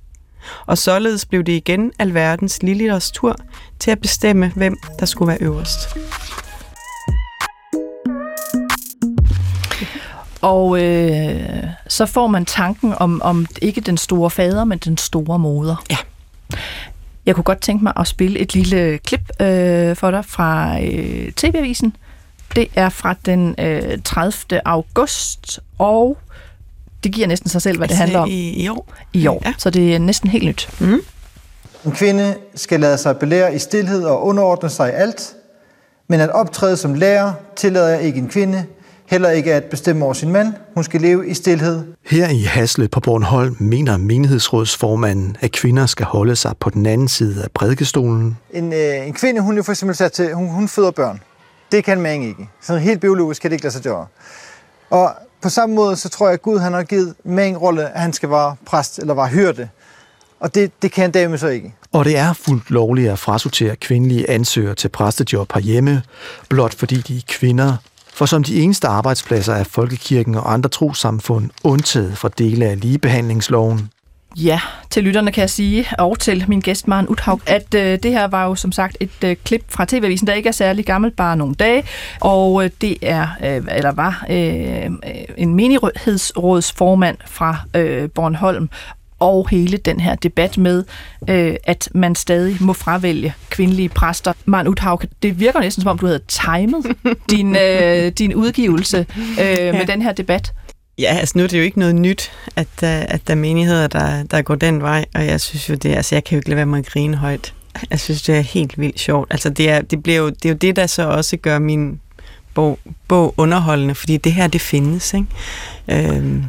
Og således blev det igen alverdens Lilithers tur til at bestemme, hvem der skulle være øverst. Og øh, så får man tanken om, om ikke den store fader, men den store moder. Ja. Jeg kunne godt tænke mig at spille et lille klip øh, for dig fra øh, TV-avisen. Det er fra den øh, 30. august, og det giver næsten sig selv, hvad altså det handler om. I, i år? I år, ja. så det er næsten helt nyt. Mm. En kvinde skal lade sig belære i stillhed og underordne sig i alt, men at optræde som lærer tillader jeg ikke en kvinde, heller ikke at bestemme over sin mand. Hun skal leve i stillhed. Her i Hasle på Bornholm mener menighedsrådsformanden, at kvinder skal holde sig på den anden side af prædikestolen. En, øh, en kvinde, hun er for eksempel sat til, hun, hun føder børn. Det kan man ikke. Så helt biologisk kan det ikke lade sig gøre. Og på samme måde, så tror jeg, at Gud han har givet med en rolle, at han skal være præst eller være hyrde. Og det, det kan en dame så ikke. Og det er fuldt lovligt at frasortere kvindelige ansøgere til præstejob herhjemme, blot fordi de er kvinder. For som de eneste arbejdspladser er folkekirken og andre trosamfund undtaget fra dele af ligebehandlingsloven. Ja, til lytterne kan jeg sige, og til min gæst Maren Uthaug, at øh, det her var jo som sagt et øh, klip fra TV-avisen, der ikke er særlig gammelt, bare nogle dage, og øh, det er, øh, eller var, øh, en menighedsrådsformand fra øh, Bornholm, og hele den her debat med, øh, at man stadig må fravælge kvindelige præster. Maren Uthaug, det virker næsten som om, du havde timet [laughs] din, øh, din udgivelse øh, ja. med den her debat. Ja, altså nu er det jo ikke noget nyt, at, øh, at der er menigheder, der, der går den vej, og jeg synes jo det, altså jeg kan jo ikke lade være med at grine højt. Jeg synes, det er helt vildt sjovt. Altså det er, det, bliver jo, det er jo det, der så også gør min bog, bog underholdende, fordi det her, det findes, ikke? Øhm,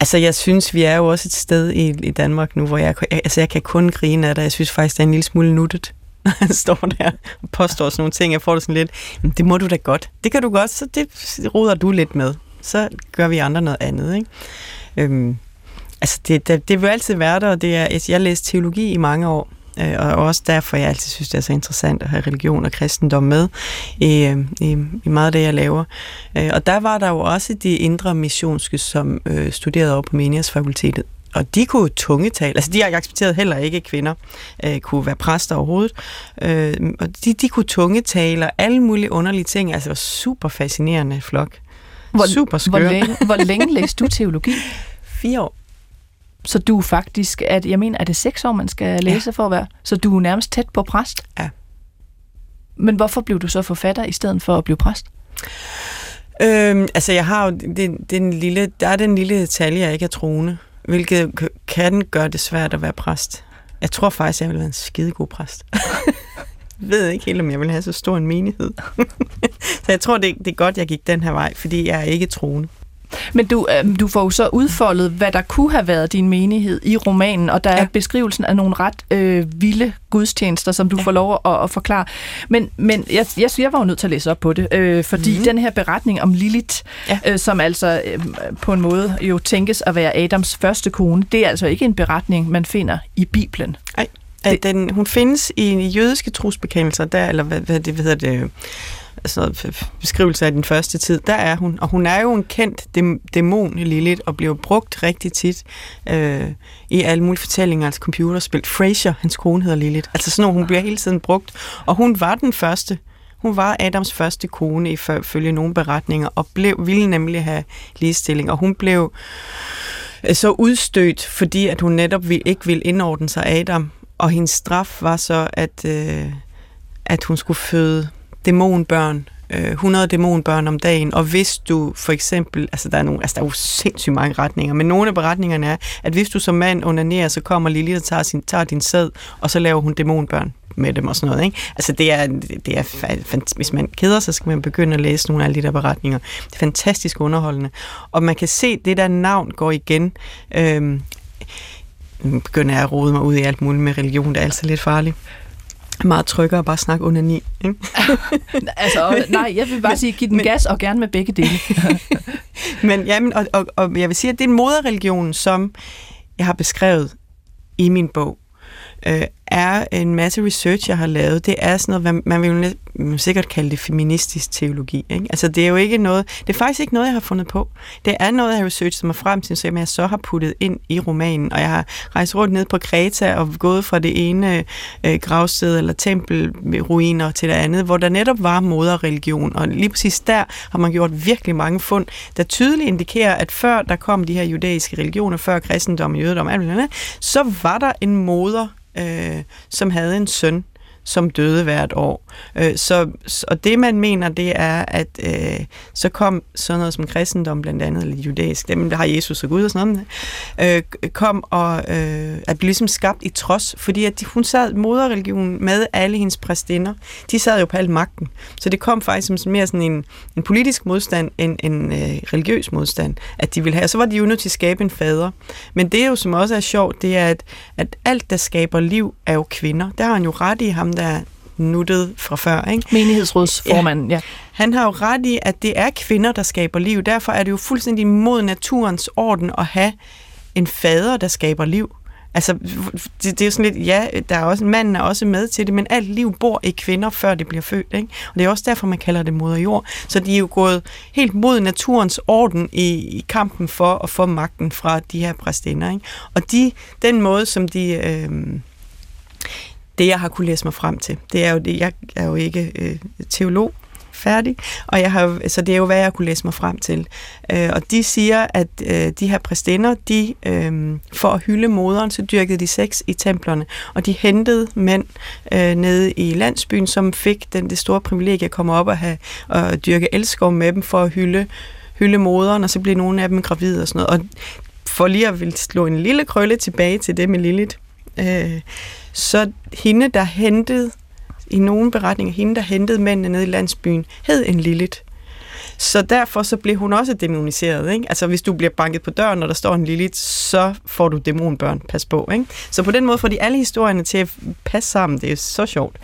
altså jeg synes, vi er jo også et sted i, i Danmark nu, hvor jeg, altså jeg kan kun grine af det. Jeg synes faktisk, det er en lille smule nuttet [laughs] når han står der og påstår sådan nogle ting. Jeg får det sådan lidt, men det må du da godt. Det kan du godt, så det ruder du lidt med så gør vi andre noget andet. Ikke? Øhm, altså det, det, det vil altid være der, og det er, jeg læste teologi i mange år, øh, og også derfor jeg altid synes, det er så interessant at have religion og kristendom med i, i, i meget af det, jeg laver. Øh, og der var der jo også de indre missionske, som øh, studerede over på menighedsfakultetet, og de kunne tungetale, altså de har accepteret heller ikke, at kvinder øh, kunne være præster overhovedet, øh, og de, de kunne tungetale og alle mulige underlige ting, altså det var super fascinerende flok. Hvor, Super skør. Hvor længe, hvor længe læste du teologi? [laughs] Fire år. Så du faktisk, at, jeg mener, er det seks år, man skal læse ja. for at være? Så du er nærmest tæt på præst? Ja. Men hvorfor blev du så forfatter i stedet for at blive præst? Øhm, altså, jeg har jo den, den lille, der er den lille detalje, jeg ikke er troende, hvilket kan gøre det svært at være præst. Jeg tror faktisk, jeg vil være en skidegod præst. [laughs] ved ikke helt, om jeg vil have så stor en menighed. [laughs] så jeg tror, det, det er godt, jeg gik den her vej, fordi jeg er ikke troende. Men du, øh, du får jo så udfoldet, hvad der kunne have været din menighed i romanen, og der ja. er beskrivelsen af nogle ret øh, vilde gudstjenester, som du ja. får lov at, at forklare. Men, men jeg, jeg, jeg var jo nødt til at læse op på det, øh, fordi mm-hmm. den her beretning om Lilith, ja. øh, som altså øh, på en måde jo tænkes at være Adams første kone, det er altså ikke en beretning, man finder i Bibelen. Nej. At den, hun findes i jødiske trosbekendelser, der, eller hvad, hvad det hvad hedder det, altså beskrivelse af den første tid, der er hun. Og hun er jo en kendt dæmon, Lilith, og bliver brugt rigtig tit øh, i alle mulige fortællinger, altså computerspil. Fraser, hans kone hedder Lilith. Altså sådan noget, hun bliver hele tiden brugt. Og hun var den første. Hun var Adams første kone, ifølge nogle beretninger, og blev, ville nemlig have ligestilling. Og hun blev øh, så udstødt, fordi at hun netop ikke ville indordne sig Adam og hendes straf var så, at, øh, at hun skulle føde dæmonbørn, øh, 100 dæmonbørn om dagen, og hvis du for eksempel, altså der er, nogle, altså der er jo sindssygt mange retninger, men nogle af beretningerne er, at hvis du som mand onanerer, så kommer Lili og tager, sin, tager din sæd, og så laver hun dæmonbørn med dem og sådan noget. Ikke? Altså det er, det er, hvis man keder sig, skal man begynde at læse nogle af de der beretninger. Det er fantastisk underholdende. Og man kan se, det der navn går igen. Øhm, begynder jeg at rode mig ud i alt muligt med religion, det er altså lidt farligt meget tryggere at bare snakke under ni. Ikke? [laughs] altså, nej, jeg vil bare sige, giv den men, gas og gerne med begge dele. [laughs] men jamen, og, og, og jeg vil sige, at det er en moderreligion, som jeg har beskrevet i min bog, øh, er en masse research, jeg har lavet. Det er sådan noget, man vil man sikkert kalde det feministisk teologi. Ikke? Altså det er jo ikke noget, det er faktisk ikke noget, jeg har fundet på. Det er noget, jeg har researchet mig frem til, som jeg så har puttet ind i romanen, og jeg har rejst rundt ned på Kreta og gået fra det ene øh, gravsted eller tempelruiner til det andet, hvor der netop var moderreligion, og lige præcis der har man gjort virkelig mange fund, der tydeligt indikerer, at før der kom de her judæiske religioner, før kristendom, jødedom, alt andet, så var der en moder, øh, Øh, som havde en søn, som døde hvert år. Øh, så, og det man mener, det er, at øh, så kom sådan noget som kristendom blandt andet, eller judæisk, dem der har Jesus og Gud og sådan noget, øh, kom og øh, at blive ligesom skabt i trods, fordi at de, hun sad moderreligionen med alle hendes præstinder. De sad jo på al magten. Så det kom faktisk som mere sådan en, en politisk modstand end en øh, religiøs modstand, at de ville have. Og så var de jo nødt til at skabe en fader. Men det er jo, som også er sjovt, det er, at, at alt, der skaber liv, er jo kvinder. Der har han jo ret i ham, der nuttet fra før. Ikke? Menighedsrådsformanden, ja. ja. Han har jo ret i, at det er kvinder, der skaber liv. Derfor er det jo fuldstændig mod naturens orden at have en fader, der skaber liv. Altså, det, det er jo sådan lidt, ja, der er også, manden er også med til det, men alt liv bor i kvinder, før det bliver født, ikke? Og det er også derfor, man kalder det moder jord. Så de er jo gået helt mod naturens orden i, i kampen for at få magten fra de her præstinder, ikke? Og de, den måde, som de... Øh, det, jeg har kunne læse mig frem til, det er jo det, jeg er jo ikke øh, teolog, færdig, og jeg har, så det er jo, hvad jeg kunne læse mig frem til. Øh, og de siger, at øh, de her præstinder, de, øh, for at hylde moderen, så dyrkede de sex i templerne, og de hentede mænd øh, nede i landsbyen, som fik den, det store privilegie at komme op og, have, og dyrke elskov med dem for at hylde, hylde moderen, og så blev nogle af dem gravide og sådan noget. Og for lige at vil slå en lille krølle tilbage til det med Lilith, øh, så hende, der hentede i nogle beretninger, hende, der hentede mændene ned i landsbyen, hed en Lilith. Så derfor så blev hun også demoniseret. Ikke? Altså hvis du bliver banket på døren, og der står en Lilith, så får du dæmonbørn. Pas på. Ikke? Så på den måde får de alle historierne til at passe sammen. Det er så sjovt.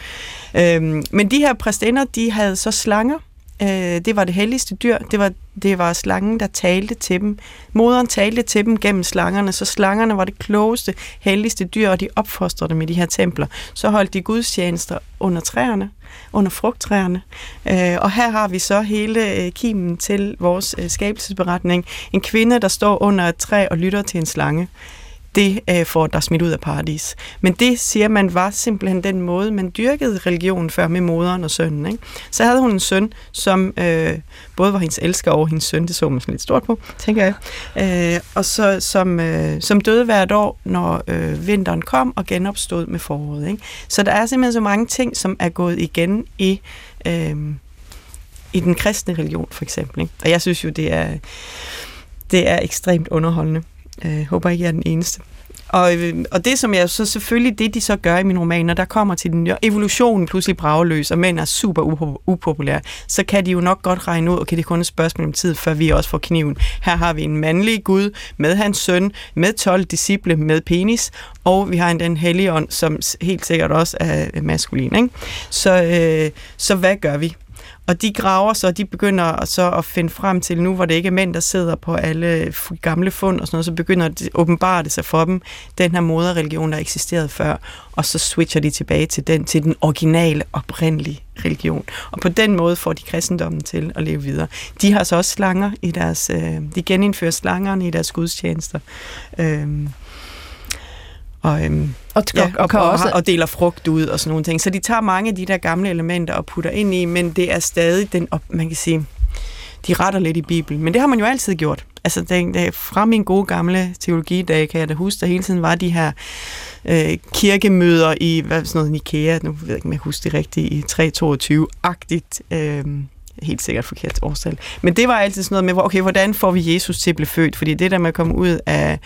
Øhm, men de her præstinder, de havde så slanger, Øh, det var det helligste dyr. Det var, det var slangen, der talte til dem. Moderen talte til dem gennem slangerne, så slangerne var det klogeste, helligste dyr, og de opfostrede dem i de her templer. Så holdt de gudstjenester under træerne, under frugttræerne. Øh, og her har vi så hele øh, kimen til vores øh, skabelsesberetning. En kvinde, der står under et træ og lytter til en slange det øh, får der smidt ud af paradis. Men det, siger man, var simpelthen den måde, man dyrkede religion før med moderen og sønnen. Ikke? Så havde hun en søn, som øh, både var hendes elsker og hendes søn, det så man sådan lidt stort på, tænker jeg, øh, og så, som, øh, som døde hvert år, når øh, vinteren kom og genopstod med foråret. Ikke? Så der er simpelthen så mange ting, som er gået igen i... Øh, i den kristne religion, for eksempel. Ikke? Og jeg synes jo, det er, det er ekstremt underholdende. Øh, håber ikke, jeg er den eneste. Og, øh, og det, som jeg så selvfølgelig, det de så gør i min roman, når der kommer til den evolutionen pludselig brageløs, og mænd er super upopulære, så kan de jo nok godt regne ud, og kan det kun et spørgsmål om tid, før vi også får kniven. Her har vi en mandlig Gud med hans søn, med 12 disciple, med penis, og vi har en den hellige ånd, som helt sikkert også er maskulin. Ikke? Så, øh, så hvad gør vi? Og de graver så, de begynder så at finde frem til nu, hvor det ikke er mænd, der sidder på alle gamle fund og sådan noget, så begynder det åbenbare det sig for dem, den her moderreligion, der eksisterede før, og så switcher de tilbage til den, til den originale, oprindelige religion. Og på den måde får de kristendommen til at leve videre. De har så også slanger i deres, øh, de genindfører slangerne i deres gudstjenester. Øh, og, øhm, og, ja, og, og, også... og deler frugt ud og sådan nogle ting. Så de tager mange af de der gamle elementer og putter ind i, men det er stadig den, op, man kan sige, de retter lidt i Bibelen. Men det har man jo altid gjort. Altså det, det, fra min gode gamle teologidag kan jeg da huske, der hele tiden var de her øh, kirkemøder i hvad, sådan noget Nikea, nu ved jeg ikke, om jeg husker det rigtigt, i 322-agtigt. Øh, helt sikkert forkert årstal. Men det var altid sådan noget med, okay, hvordan får vi Jesus til at blive født? Fordi det der med at komme ud af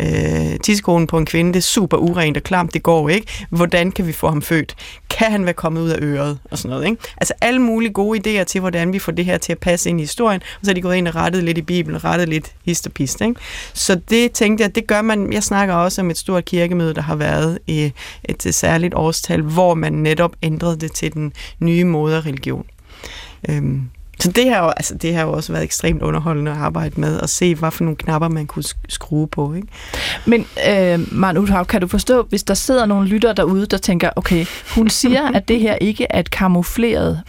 øh, tidskonen på en kvinde, det er super urent og klamt, det går ikke. Hvordan kan vi få ham født? Kan han være kommet ud af øret? Og sådan noget, ikke? Altså alle mulige gode idéer til, hvordan vi får det her til at passe ind i historien, og så er de gået ind og rettet lidt i Bibelen, rettet lidt hist og pist, ikke? Så det tænkte jeg, det gør man, jeg snakker også om et stort kirkemøde, der har været i et særligt årstal, hvor man netop ændrede det til den nye moderreligion. Øhm, så det har, jo, altså, det har jo også været ekstremt underholdende at arbejde med, og se, hvad for nogle knapper man kunne skrue på. Ikke? Men øh, Maren Uthav, kan du forstå, hvis der sidder nogle lytter derude, der tænker, okay, hun siger, [laughs] at det her ikke er et kamufleret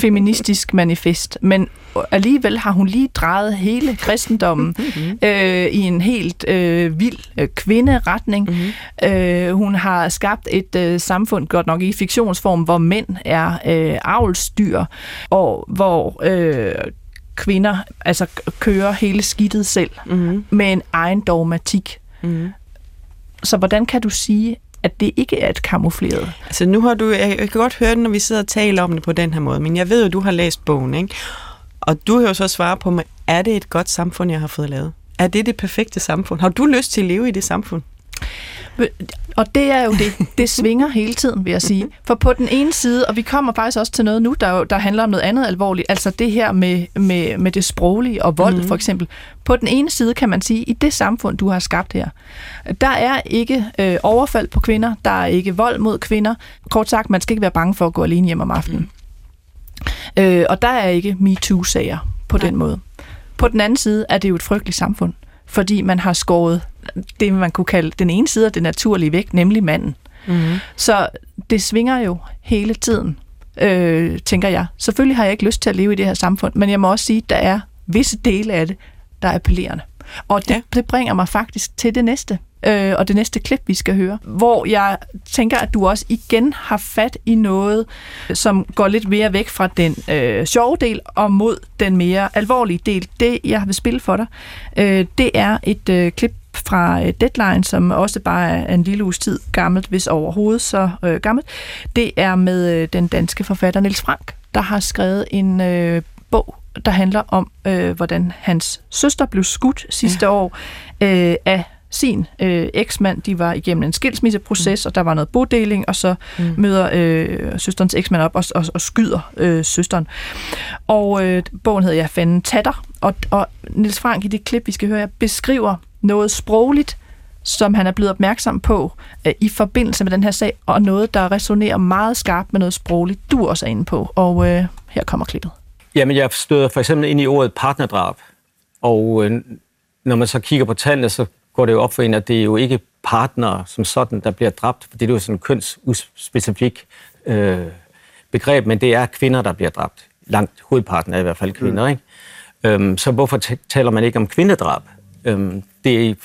feministisk manifest, men alligevel har hun lige drejet hele kristendommen mm-hmm. [laughs] øh, i en helt øh, vild øh, kvinderetning. Mm-hmm. Øh, hun har skabt et øh, samfund, godt nok i fiktionsform, hvor mænd er øh, avlsdyr, og hvor øh, kvinder altså kører hele skidtet selv mm-hmm. med en egen dogmatik. Mm-hmm. Så hvordan kan du sige, at det ikke er et kamufleret? Altså nu har du, jeg kan godt høre det, når vi sidder og taler om det på den her måde, men jeg ved jo, at du har læst bogen, ikke? Og du har jo så svare på mig, er det et godt samfund, jeg har fået lavet? Er det det perfekte samfund? Har du lyst til at leve i det samfund? Og det er jo det, det svinger hele tiden, vil jeg sige. For på den ene side, og vi kommer faktisk også til noget nu, der, der handler om noget andet alvorligt, altså det her med, med, med det sproglige og vold mm. for eksempel. På den ene side kan man sige, i det samfund, du har skabt her, der er ikke øh, overfald på kvinder, der er ikke vold mod kvinder. Kort sagt, man skal ikke være bange for at gå alene hjem om aftenen. Mm. Øh, og der er ikke MeToo-sager på Nej. den måde. På den anden side er det jo et frygteligt samfund, fordi man har skåret det, man kunne kalde den ene side af det naturlige væk, nemlig manden. Mm-hmm. Så det svinger jo hele tiden, øh, tænker jeg. Selvfølgelig har jeg ikke lyst til at leve i det her samfund, men jeg må også sige, at der er visse dele af det, der er appellerende. Og det, Ja. det bringer mig faktisk til det næste, øh, og det næste klip, vi skal høre, hvor jeg tænker, at du også igen har fat i noget, som går lidt mere væk fra den øh, sjove del og mod den mere alvorlige del. Det, jeg vil spille for dig, øh, det er et øh, klip fra øh, Deadline, som også bare er en lille uges tid gammelt, hvis overhovedet så øh, gammelt. Det er med øh, den danske forfatter Niels Frank, der har skrevet en øh, bog, der handler om, øh, hvordan hans søster blev skudt sidste ja. år øh, af sin øh, eksmand. De var igennem en skilsmisseproces, mm. og der var noget bodeling, og så mm. møder øh, søsterens eksmand op og, og, og skyder øh, søsteren. Og øh, bogen hedder Jeg fanden tatter, og, og Niels Frank i det klip, vi skal høre, beskriver noget sprogligt, som han er blevet opmærksom på øh, i forbindelse med den her sag, og noget, der resonerer meget skarpt med noget sprogligt, du også er inde på. Og øh, her kommer klippet. Jamen, jeg støder for eksempel ind i ordet partnerdrab, og øh, når man så kigger på tallene, så går det jo op for en, at det er jo ikke partner som sådan, der bliver dræbt, for det er jo sådan en kønsuspecifik øh, begreb, men det er kvinder, der bliver dræbt. Langt hovedparten er i hvert fald kvinder, mm. ikke? Øhm, så hvorfor t- taler man ikke om kvindedrab? Øhm, det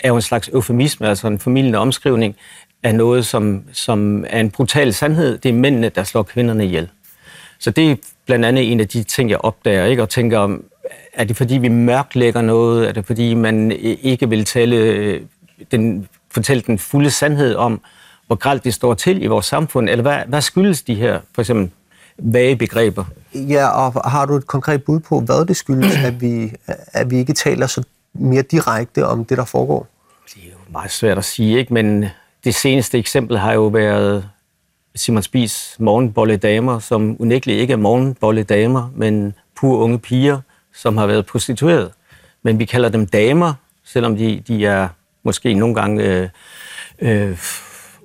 er jo en slags eufemisme, altså en formidlende omskrivning af noget, som, som er en brutal sandhed. Det er mændene, der slår kvinderne ihjel. Så det er blandt andet en af de ting, jeg opdager, ikke? og tænker, om, er det fordi, vi mørklægger noget? Er det fordi, man ikke vil tale øh, den, fortælle den fulde sandhed om, hvor gralt det står til i vores samfund? Eller hvad, hvad skyldes de her, for eksempel, vage begreber? Ja, og har du et konkret bud på, hvad det skyldes, at vi, at vi ikke taler så mere direkte om det, der foregår? Det er jo meget svært at sige, ikke? men det seneste eksempel har jo været Simon Spies morgenbolledamer, som unægteligt ikke er morgenbolle damer, men pure unge piger, som har været prostitueret. Men vi kalder dem damer, selvom de, de er måske nogle gange øh, øh,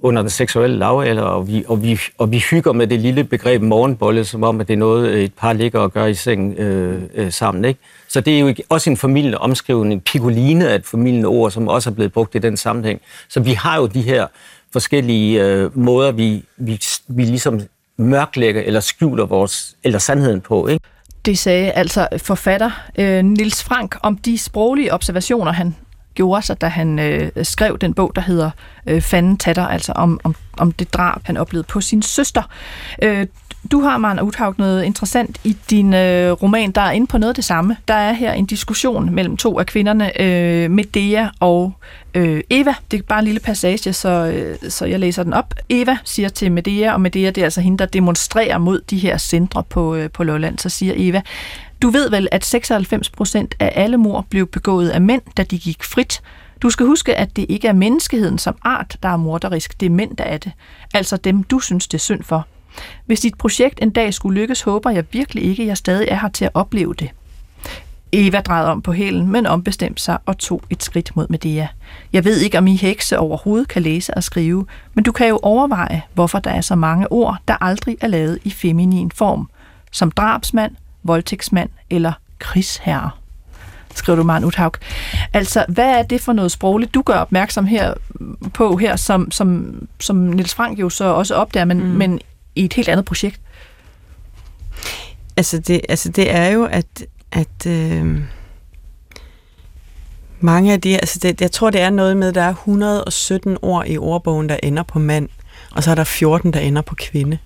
under den seksuelle lavalder, og vi, og, vi, og vi hygger med det lille begreb morgenbolle, som om, at det er noget, øh, et par ligger og gør i seng øh, øh, sammen. Ikke? Så det er jo også en formidlende omskrivning. Pikoline af et formidlende ord, som også er blevet brugt i den sammenhæng. Så vi har jo de her forskellige øh, måder, vi, vi, vi ligesom mørklægger eller skjuler vores, eller sandheden på. Ikke? Det sagde altså forfatter øh, Nils Frank om de sproglige observationer, han gjorde sig, da han øh, skrev den bog, der hedder øh, Fanden tatter, altså om, om, om det drab, han oplevede på sin søster. Øh, du har, Maren Uthaug, noget interessant i din øh, roman, der er inde på noget af det samme. Der er her en diskussion mellem to af kvinderne, øh, Medea og øh, Eva. Det er bare en lille passage, så, øh, så jeg læser den op. Eva siger til Medea, og Medea det er altså hende, der demonstrerer mod de her centre på, øh, på Lolland, så siger Eva, du ved vel, at 96 procent af alle mor blev begået af mænd, da de gik frit. Du skal huske, at det ikke er menneskeheden som art, der er morderisk. Det er mænd, der er det. Altså dem, du synes, det er synd for. Hvis dit projekt en dag skulle lykkes, håber jeg virkelig ikke, at jeg stadig er her til at opleve det. Eva drejede om på hælen, men ombestemte sig og tog et skridt mod Medea. Jeg ved ikke, om I hekse overhovedet kan læse og skrive, men du kan jo overveje, hvorfor der er så mange ord, der aldrig er lavet i feminin form, som drabsmand, voldtægtsmand eller krigsherre. Skriver du, Maren Uthaug. Altså, hvad er det for noget sprogligt, du gør opmærksom her på her, som, som, som Niels Frank jo så også opdager, men, mm. men i et helt andet projekt? Altså det, altså det er jo, at, at øh, mange af de, altså det, jeg tror, det er noget med, at der er 117 ord i ordbogen, der ender på mand, og så er der 14, der ender på kvinde.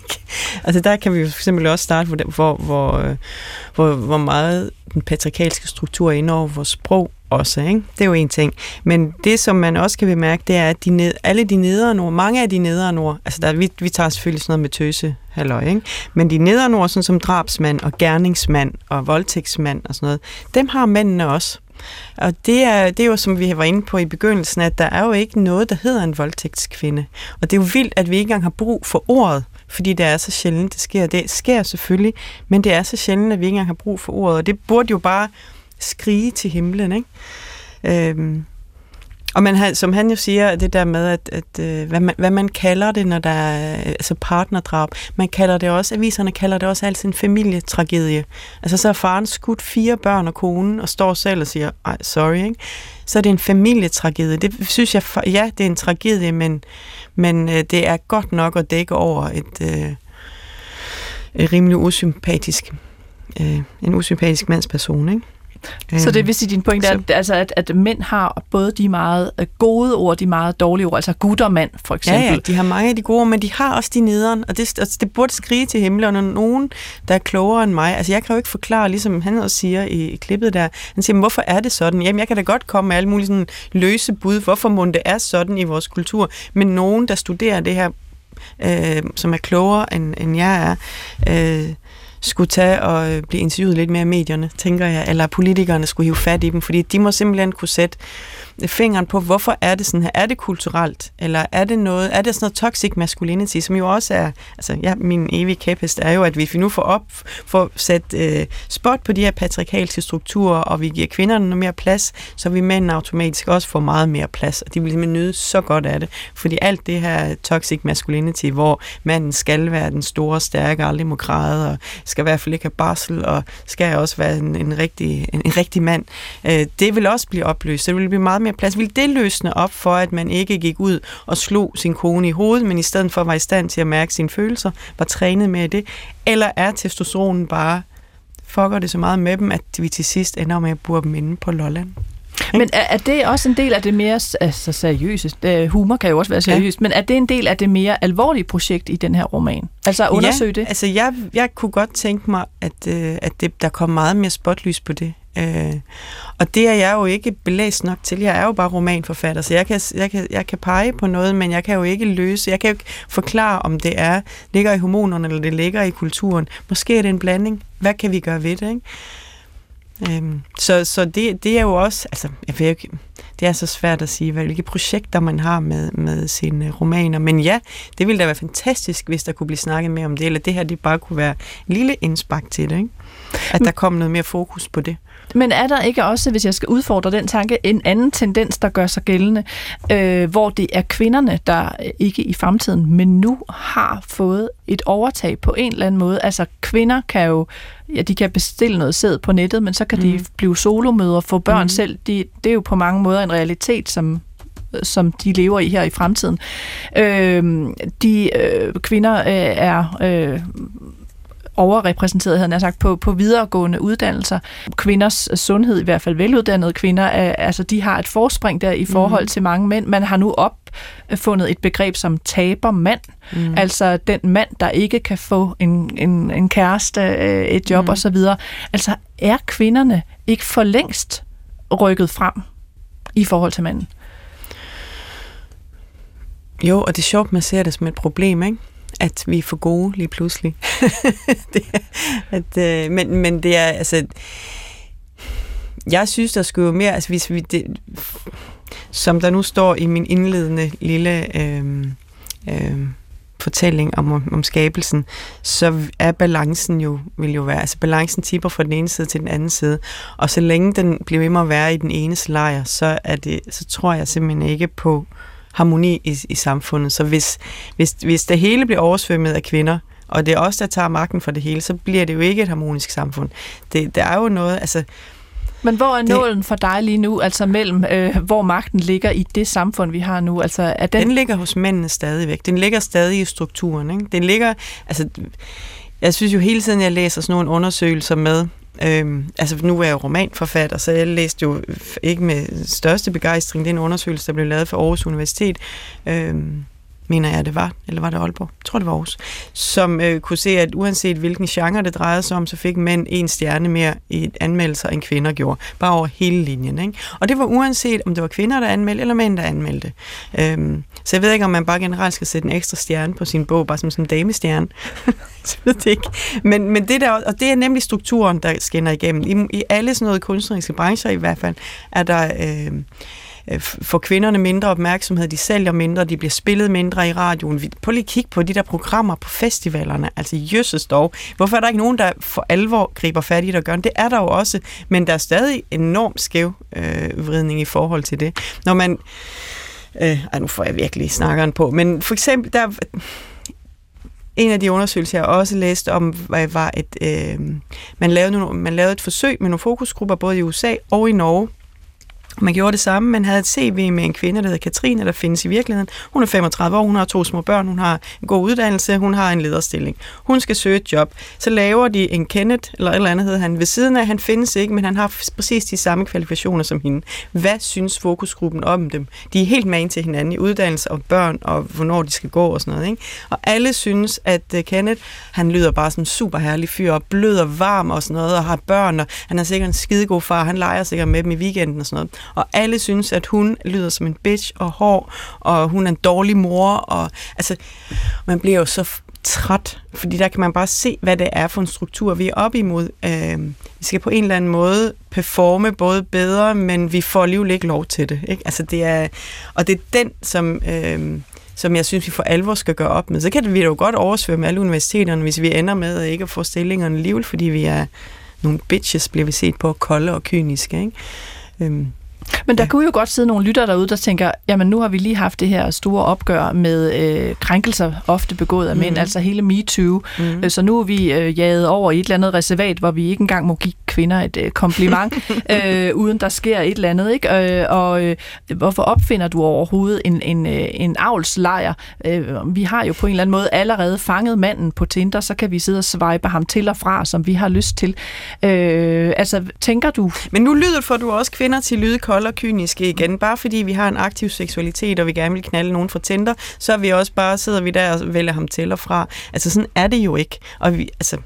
[laughs] altså der kan vi jo for eksempel også starte, hvor, hvor, hvor, øh, hvor, hvor meget den patriarkalske struktur er inde over vores sprog også, ikke? Det er jo en ting. Men det, som man også kan bemærke, det er, at de ned, alle de nederen ord, mange af de nederen ord, altså der, vi, vi tager selvfølgelig sådan noget med tøse, halløj, ikke? Men de nederen ord, sådan som drabsmand og gerningsmand og voldtægtsmand og sådan noget, dem har mændene også. Og det er, det er jo, som vi var inde på i begyndelsen, at der er jo ikke noget, der hedder en voldtægtskvinde. Og det er jo vildt, at vi ikke engang har brug for ordet, fordi det er så sjældent, det sker. Det sker selvfølgelig, men det er så sjældent, at vi ikke engang har brug for ordet. Og det burde jo bare skrige til himlen, ikke? Øhm, og man har, som han jo siger, det der med, at, at øh, hvad, man, hvad man kalder det, når der er altså partnerdrab, man kalder det også, aviserne kalder det også altid en familietragedie. Altså så er faren skudt fire børn og konen, og står selv og siger, ej, sorry, ikke? Så er det en familietragedie. Det synes jeg, ja, det er en tragedie, men, men øh, det er godt nok at dække over et, øh, et rimelig usympatisk, øh, en usympatisk mandsperson, ikke? Så det vil sige, din pointe er, at, altså, at, at mænd har både de meget øh, gode ord, de meget dårlige ord, altså gud og mand, for eksempel. Ja, ja, de har mange af de gode men de har også de nederen, og det, altså, det burde skrige til himlen, og når nogen, der er klogere end mig, altså jeg kan jo ikke forklare, ligesom han også siger i, i klippet der, han siger, hvorfor er det sådan? Jamen, jeg kan da godt komme med alle mulige sådan løse bud, hvorfor må det er sådan i vores kultur, men nogen, der studerer det her, øh, som er klogere end, end jeg er, øh, skulle tage og øh, blive interviewet lidt mere af medierne, tænker jeg, eller politikerne skulle hive fat i dem, fordi de må simpelthen kunne sætte fingeren på, hvorfor er det sådan her? Er det kulturelt? Eller er det noget, er det sådan noget toxic masculinity, som jo også er, altså ja, min evige kæphest er jo, at hvis vi nu får op, får sat øh, spot på de her patriarkalske strukturer, og vi giver kvinderne noget mere plads, så vi mænd automatisk også får meget mere plads, og de vil simpelthen nyde så godt af det, fordi alt det her toxic masculinity, hvor manden skal være den store, stærke, aldrig må græde, og skal i hvert fald ikke have barsel, og skal også være en, en, rigtig, en, en rigtig mand, øh, det vil også blive opløst, det vil blive meget mere plads. Vil det løsne op for, at man ikke gik ud og slog sin kone i hovedet, men i stedet for var i stand til at mærke sine følelser, var trænet med det? Eller er testosteronen bare, fucker det så meget med dem, at vi til sidst ender med at bure dem inde på Lolland? Men er, er det også en del af det mere altså seriøse? Det, humor kan jo også være seriøst, ja. men er det en del af det mere alvorlige projekt i den her roman? Altså at undersøge ja, det? altså jeg, jeg kunne godt tænke mig, at, øh, at det, der kom meget mere spotlys på det. Øh, og det er jeg jo ikke belæst nok til. Jeg er jo bare romanforfatter, så jeg kan, jeg, kan, jeg kan pege på noget, men jeg kan jo ikke løse, jeg kan jo ikke forklare, om det er ligger i hormonerne, eller det ligger i kulturen. Måske er det en blanding. Hvad kan vi gøre ved det, ikke? Øhm, så så det, det er jo også, altså, jeg ved ikke, det er så svært at sige, hvilke projekter man har med, med sine romaner. Men ja, det ville da være fantastisk, hvis der kunne blive snakket mere om det, eller det her det bare kunne være en lille indspark til det, ikke? At der kom noget mere fokus på det. Men er der ikke også, hvis jeg skal udfordre den tanke, en anden tendens, der gør sig gældende, øh, hvor det er kvinderne, der ikke i fremtiden, men nu har fået et overtag på en eller anden måde? Altså kvinder kan jo, ja, de kan bestille noget sæd på nettet, men så kan mm. de blive solomøder, få børn mm. selv. De, det er jo på mange måder en realitet, som som de lever i her i fremtiden. Øh, de øh, kvinder øh, er øh, overrepræsenteret, havde jeg sagt, på, på videregående uddannelser. Kvinders sundhed, i hvert fald veluddannede kvinder, er, altså de har et forspring der i forhold mm. til mange mænd. Man har nu opfundet et begreb som tabermand, mm. altså den mand, der ikke kan få en, en, en kæreste, øh, et job mm. osv. Altså er kvinderne ikke for længst rykket frem i forhold til manden? Jo, og det er sjovt, man ser det som et problem, ikke? At vi er for gode lige pludselig. [laughs] det, at, øh, men, men det er, altså, jeg synes, der skulle jo mere, altså hvis vi, det, som der nu står i min indledende lille øh, øh, fortælling om, om skabelsen, så er balancen jo, vil jo være, altså balancen tipper fra den ene side til den anden side, og så længe den bliver ved med at være i den ene lejr, så, er det, så tror jeg simpelthen ikke på, harmoni i, i samfundet. Så hvis, hvis, hvis det hele bliver oversvømmet af kvinder, og det er os, der tager magten for det hele, så bliver det jo ikke et harmonisk samfund. Det, der er jo noget, altså... Men hvor er nålen for dig lige nu, altså mellem, øh, hvor magten ligger i det samfund, vi har nu? Altså, er den... den ligger hos mændene stadigvæk. Den ligger stadig i strukturen. Ikke? Den ligger, altså, jeg synes jo hele tiden, jeg læser sådan nogle undersøgelser med, Øhm, altså nu er jeg jo romanforfatter, så jeg læste jo ikke med største begejstring den undersøgelse, der blev lavet for Aarhus Universitet. Øhm, mener jeg, det var, eller var det Aalborg? Jeg tror, det var Aarhus, som øh, kunne se, at uanset hvilken genre det drejede sig om, så fik mænd en stjerne mere i anmeldelser, end kvinder gjorde. Bare over hele linjen. Ikke? Og det var uanset, om det var kvinder, der anmeldte, eller mænd, der anmeldte. Øhm, så jeg ved ikke, om man bare generelt skal sætte en ekstra stjerne på sin bog, bare som sådan en damestjerne. [laughs] så ved det ikke. Men, men det der, og det er nemlig strukturen, der skinner igennem. I, i alle sådan noget kunstneriske brancher i hvert fald, er der... Øh, øh, får kvinderne mindre opmærksomhed, de sælger mindre, de bliver spillet mindre i radioen. Vi, prøv lige at kigge på de der programmer på festivalerne, altså jøsses dog. Hvorfor er der ikke nogen, der for alvor griber fat i det og gør det? Det er der jo også, men der er stadig enorm skæv øh, vridning i forhold til det. Når man... Øh, ej, nu får jeg virkelig snakkeren på, men for eksempel, der en af de undersøgelser, jeg også læste om, var, at øh, man, lavede nogle, man lavede et forsøg med nogle fokusgrupper både i USA og i Norge, man gjorde det samme. Man havde et CV med en kvinde, der hedder Katrine, der findes i virkeligheden. Hun er 35 år, hun har to små børn, hun har en god uddannelse, hun har en lederstilling. Hun skal søge et job. Så laver de en Kenneth, eller et eller andet hedder han, ved siden af. Han findes ikke, men han har præcis de samme kvalifikationer som hende. Hvad synes fokusgruppen om dem? De er helt med til hinanden i uddannelse og børn, og hvornår de skal gå og sådan noget. Ikke? Og alle synes, at øh, Kenneth, han lyder bare som en super herlig fyr, og blød og varm og sådan noget, og har børn, og han er sikkert en skidegod far, han leger sikkert med dem i weekenden og sådan noget og alle synes, at hun lyder som en bitch og hård, og hun er en dårlig mor, og altså, man bliver jo så træt, fordi der kan man bare se, hvad det er for en struktur, vi er op imod. Øh, vi skal på en eller anden måde performe både bedre, men vi får alligevel ikke lov til det. Ikke? Altså det er, og det er den, som... Øh, som jeg synes, vi for alvor skal gøre op med. Så kan vi jo godt oversvømme alle universiteterne, hvis vi ender med at ikke få stillingerne alligevel, fordi vi er nogle bitches, bliver vi set på, kolde og kyniske. Ikke? Øhm, men der kunne jo godt sidde nogle lytter derude, der tænker, jamen nu har vi lige haft det her store opgør med øh, krænkelser, ofte begået af mænd, mm. altså hele MeToo. Mm. Så nu er vi øh, jaget over i et eller andet reservat, hvor vi ikke engang må give kvinder et øh, kompliment, [laughs] øh, uden der sker et eller andet. Ikke? Øh, og øh, hvorfor opfinder du overhovedet en, en, øh, en avlslejr? Øh, vi har jo på en eller anden måde allerede fanget manden på Tinder, så kan vi sidde og swipe ham til og fra, som vi har lyst til. Øh, altså, tænker du... Men nu lyder for du også kvinder til lyde kolde og kyniske igen. Bare fordi vi har en aktiv seksualitet, og vi gerne vil knalde nogen fra Tinder, så er vi også bare, sidder vi der og vælger ham til og fra. Altså, sådan er det jo ikke. Og vi, altså,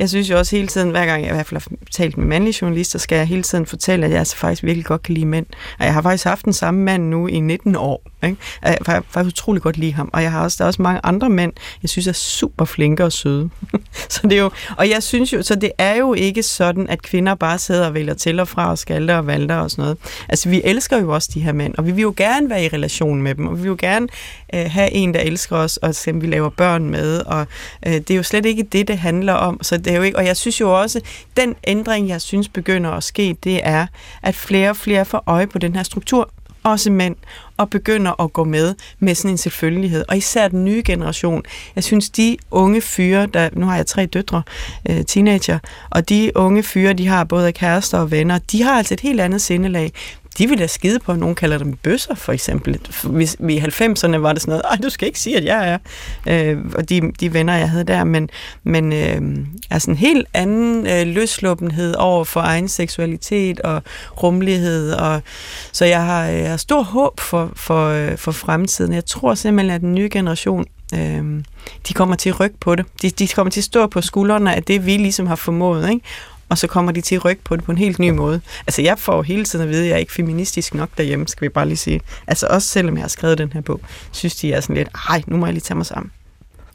jeg synes jo også hele tiden, hver gang jeg i hvert fald har talt med mandlige journalister, skal jeg hele tiden fortælle, at jeg altså faktisk virkelig godt kan lide mænd. Og jeg har faktisk haft den samme mand nu i 19 år. Ikke? Jeg har faktisk utrolig godt lide ham. Og jeg har også, der er også mange andre mænd, jeg synes er super flinke og søde. [laughs] så det er jo, og jeg synes jo, så det er jo ikke sådan, at kvinder bare sidder og vælger til og fra og skalter og valter og sådan noget. Altså vi elsker jo også de her mænd, og vi vil jo gerne være i relation med dem, og vi vil jo gerne øh, have en, der elsker os, og som vi laver børn med, og øh, det er jo slet ikke det, det handler om. Så det er jo ikke, og jeg synes jo også, den ændring, jeg synes begynder at ske, det er, at flere og flere får øje på den her struktur, også mænd, og begynder at gå med med sådan en selvfølgelighed. Og især den nye generation. Jeg synes, de unge fyre, der, nu har jeg tre døtre, øh, teenager, og de unge fyre, de har både kærester og venner, de har altså et helt andet sindelag de vil da skide på, at nogen kalder dem bøsser, for eksempel. Hvis vi i 90'erne var det sådan noget, ej, du skal ikke sige, at jeg er. Øh, og de, de venner, jeg havde der, men, men øh, altså en helt anden øh, løsluppenhed over for egen seksualitet og rummelighed. Og, så jeg har, jeg har stor håb for, for, øh, for fremtiden. Jeg tror simpelthen, at den nye generation øh, de kommer til at rykke på det. De, de kommer til at stå på skuldrene af det, vi ligesom har formået. Ikke? Og så kommer de til at rykke på det på en helt ny måde. Altså, jeg får hele tiden at vide, at jeg er ikke feministisk nok derhjemme, skal vi bare lige sige. Altså, også selvom jeg har skrevet den her bog, synes de er sådan lidt, ej, nu må jeg lige tage mig sammen.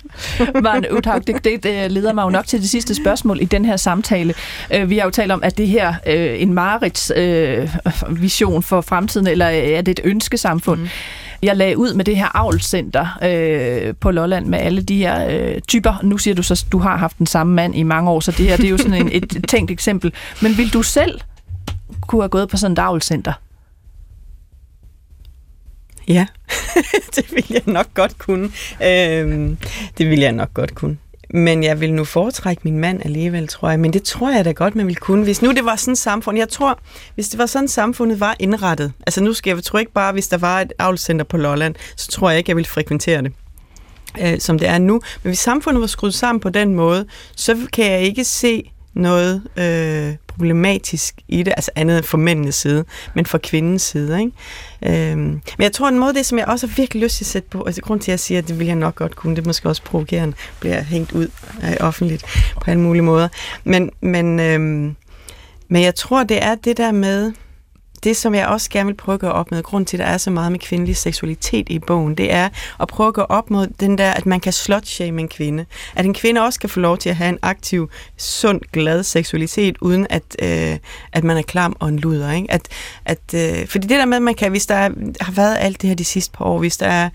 [laughs] Maren Uthaug, det, det, det leder mig jo nok til det sidste spørgsmål i den her samtale. Øh, vi har jo talt om, at det her øh, en Marits øh, vision for fremtiden, eller er det et ønskesamfund? Mm. Jeg lagde ud med det her avlscenter øh, på Lolland med alle de her øh, typer. Nu siger du så, at du har haft den samme mand i mange år, så det her det er jo sådan en, et [laughs] tænkt eksempel. Men vil du selv kunne have gået på sådan et avlscenter? Ja, [laughs] det vil jeg nok godt kunne. Øhm, det vil jeg nok godt kunne. Men jeg vil nu foretrække min mand alligevel, tror jeg. Men det tror jeg da godt, man ville kunne. Hvis nu det var sådan et samfund, jeg tror, hvis det var sådan samfundet var indrettet, altså nu skal jeg tror ikke bare, hvis der var et avlscenter på Lolland, så tror jeg ikke, jeg ville frekventere det øh, som det er nu. Men hvis samfundet var skruet sammen på den måde, så kan jeg ikke se noget øh, problematisk i det, altså andet for mændenes side, men for kvindens side. Ikke? Øhm, men jeg tror en måde, det som jeg også har virkelig lyst til at sætte på, altså grund til at jeg siger, at det vil jeg nok godt kunne, det er måske også provokerende, bliver hængt ud øh, offentligt på alle mulige måder. Men, men, øhm, men jeg tror, det er det der med, det, som jeg også gerne vil prøve at gøre op med, grund til, at der er så meget med kvindelig seksualitet i bogen, det er at prøve at gå op mod den der, at man kan slot en kvinde. At en kvinde også kan få lov til at have en aktiv, sund, glad seksualitet, uden at, øh, at man er klam og en luder. Ikke? At, at, øh, fordi det der med, at man kan, hvis der er, har været alt det her de sidste par år, hvis der er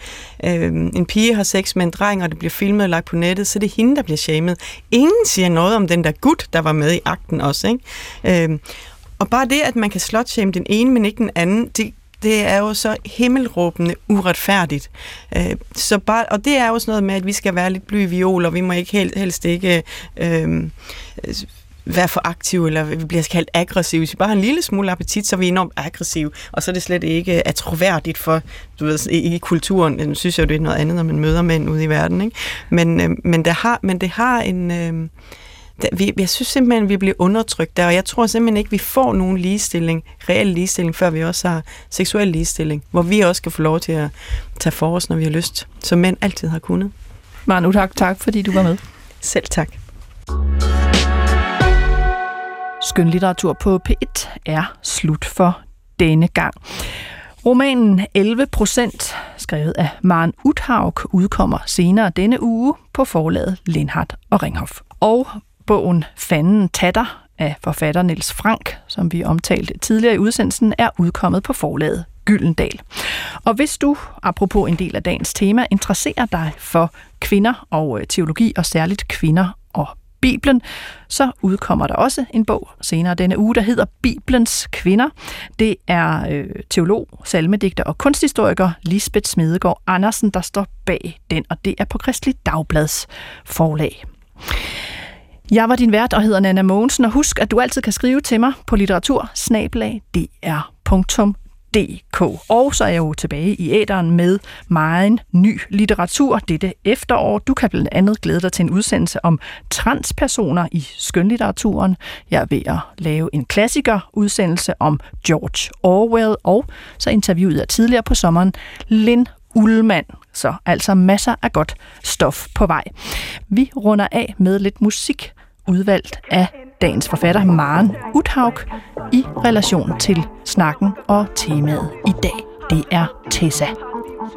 øh, en pige har sex med en dreng, og det bliver filmet og lagt på nettet, så det er hende, der bliver shamed. Ingen siger noget om den der gut, der var med i akten også. Ikke? Øh, og bare det, at man kan slot-shame den ene, men ikke den anden, det, det er jo så himmelråbende uretfærdigt. Øh, så bare, og det er jo sådan noget med, at vi skal være lidt bly viol, og vi må ikke helt, helst ikke øhm, øh, være for aktive, eller vi bliver kaldt aggressive. Hvis vi bare har en lille smule appetit, så er vi enormt aggressive, og så er det slet ikke øh, atroværdigt for, du ved, i kulturen. Nu synes jeg, det er noget andet, når man møder mænd ude i verden. Ikke? Men, øh, men, det har, men det har en... Øh, vi, jeg synes simpelthen, vi bliver undertrykt der, og jeg tror simpelthen ikke, vi får nogen ligestilling, reel ligestilling, før vi også har seksuel ligestilling, hvor vi også skal få lov til at tage for os, når vi har lyst, som mænd altid har kunnet. Manu, tak, tak fordi du var med. Selv tak. Skønlitteratur på P1 er slut for denne gang. Romanen 11 procent, skrevet af Maren Uthaug, udkommer senere denne uge på forlaget Lindhardt og Ringhof. Og bogen Fanden Tatter af forfatter Niels Frank, som vi omtalte tidligere i udsendelsen, er udkommet på forlaget Gyldendal. Og hvis du, apropos en del af dagens tema, interesserer dig for kvinder og øh, teologi, og særligt kvinder og Bibelen, så udkommer der også en bog senere denne uge, der hedder Bibelens Kvinder. Det er øh, teolog, salmedigter og kunsthistoriker Lisbeth Smedegaard Andersen, der står bag den, og det er på Kristelig Dagblads forlag. Jeg var din vært og hedder Nana Mogensen, og husk, at du altid kan skrive til mig på litteratur dr.dk. E og så er jeg jo tilbage i æderen med meget ny litteratur dette efterår. Du kan blandt andet glæde dig til en udsendelse om transpersoner i skønlitteraturen. Jeg er ved at lave en klassiker udsendelse om George Orwell, og så interviewede jeg tidligere på sommeren Lynn Ullmann, så altså masser af godt stof på vej. Vi runder af med lidt musik, udvalgt af dagens forfatter Maren Uthaug i relation til snakken og temaet i dag. Det er Tessa.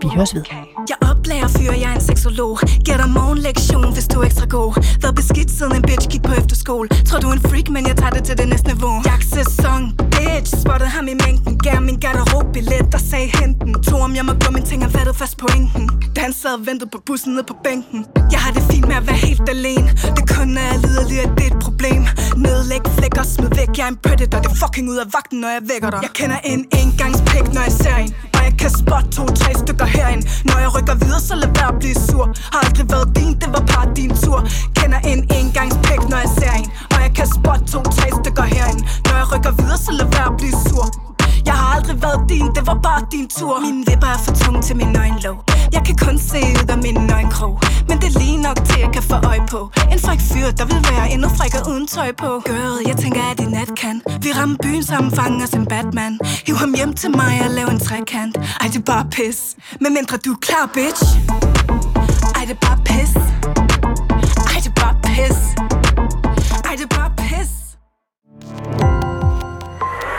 Vi høres ved. Jeg oplærer fyre, jeg er en seksolog Giver dig morgenlektion, hvis du er ekstra god. Været beskidt siden en bitch gik på efterskole. Tror du er en freak, men jeg tager det til det næste niveau. Jagtsæson, bitch. Spottede ham i mængden. Gav min garderobbillet, der sagde henten. To om jeg må gå, min ting har været fast på ingen Da han sad og ventede på bussen nede på bænken. Jeg har det fint med at være helt alene. Det kun er liderlig, at det er et problem. Nedlæg flæk og smid væk. Jeg er en predator, det er fucking ud af vagten, når jeg vækker dig. Jeg kender en engangspæk, når jeg ser en. Og jeg kan spotte to-tre stykker herind. Når jeg rykker videre, så lad være at blive sur. Har aldrig været din, det var bare din tur. Kender en engangspæk, når jeg ser en. Og jeg kan spotte to-tre stykker herind. Når jeg rykker videre, så lad være at blive sur jeg har aldrig været din, det var bare din tur. Mine vipper er for tunge til min øjenlåg. Jeg kan kun se ud af min øjenkrog. Men det er lige nok til, jeg kan få øje på. En fræk fyr, der vil være endnu frækker uden tøj på. Girl, jeg tænker, at i nat kan. Vi rammer byen sammen, fanger som Batman. Hiv ham hjem til mig og lav en trekant. Ej, det er bare pis. Men mindre du er klar, bitch. Ej, det er bare pis. Ej, det er bare pis.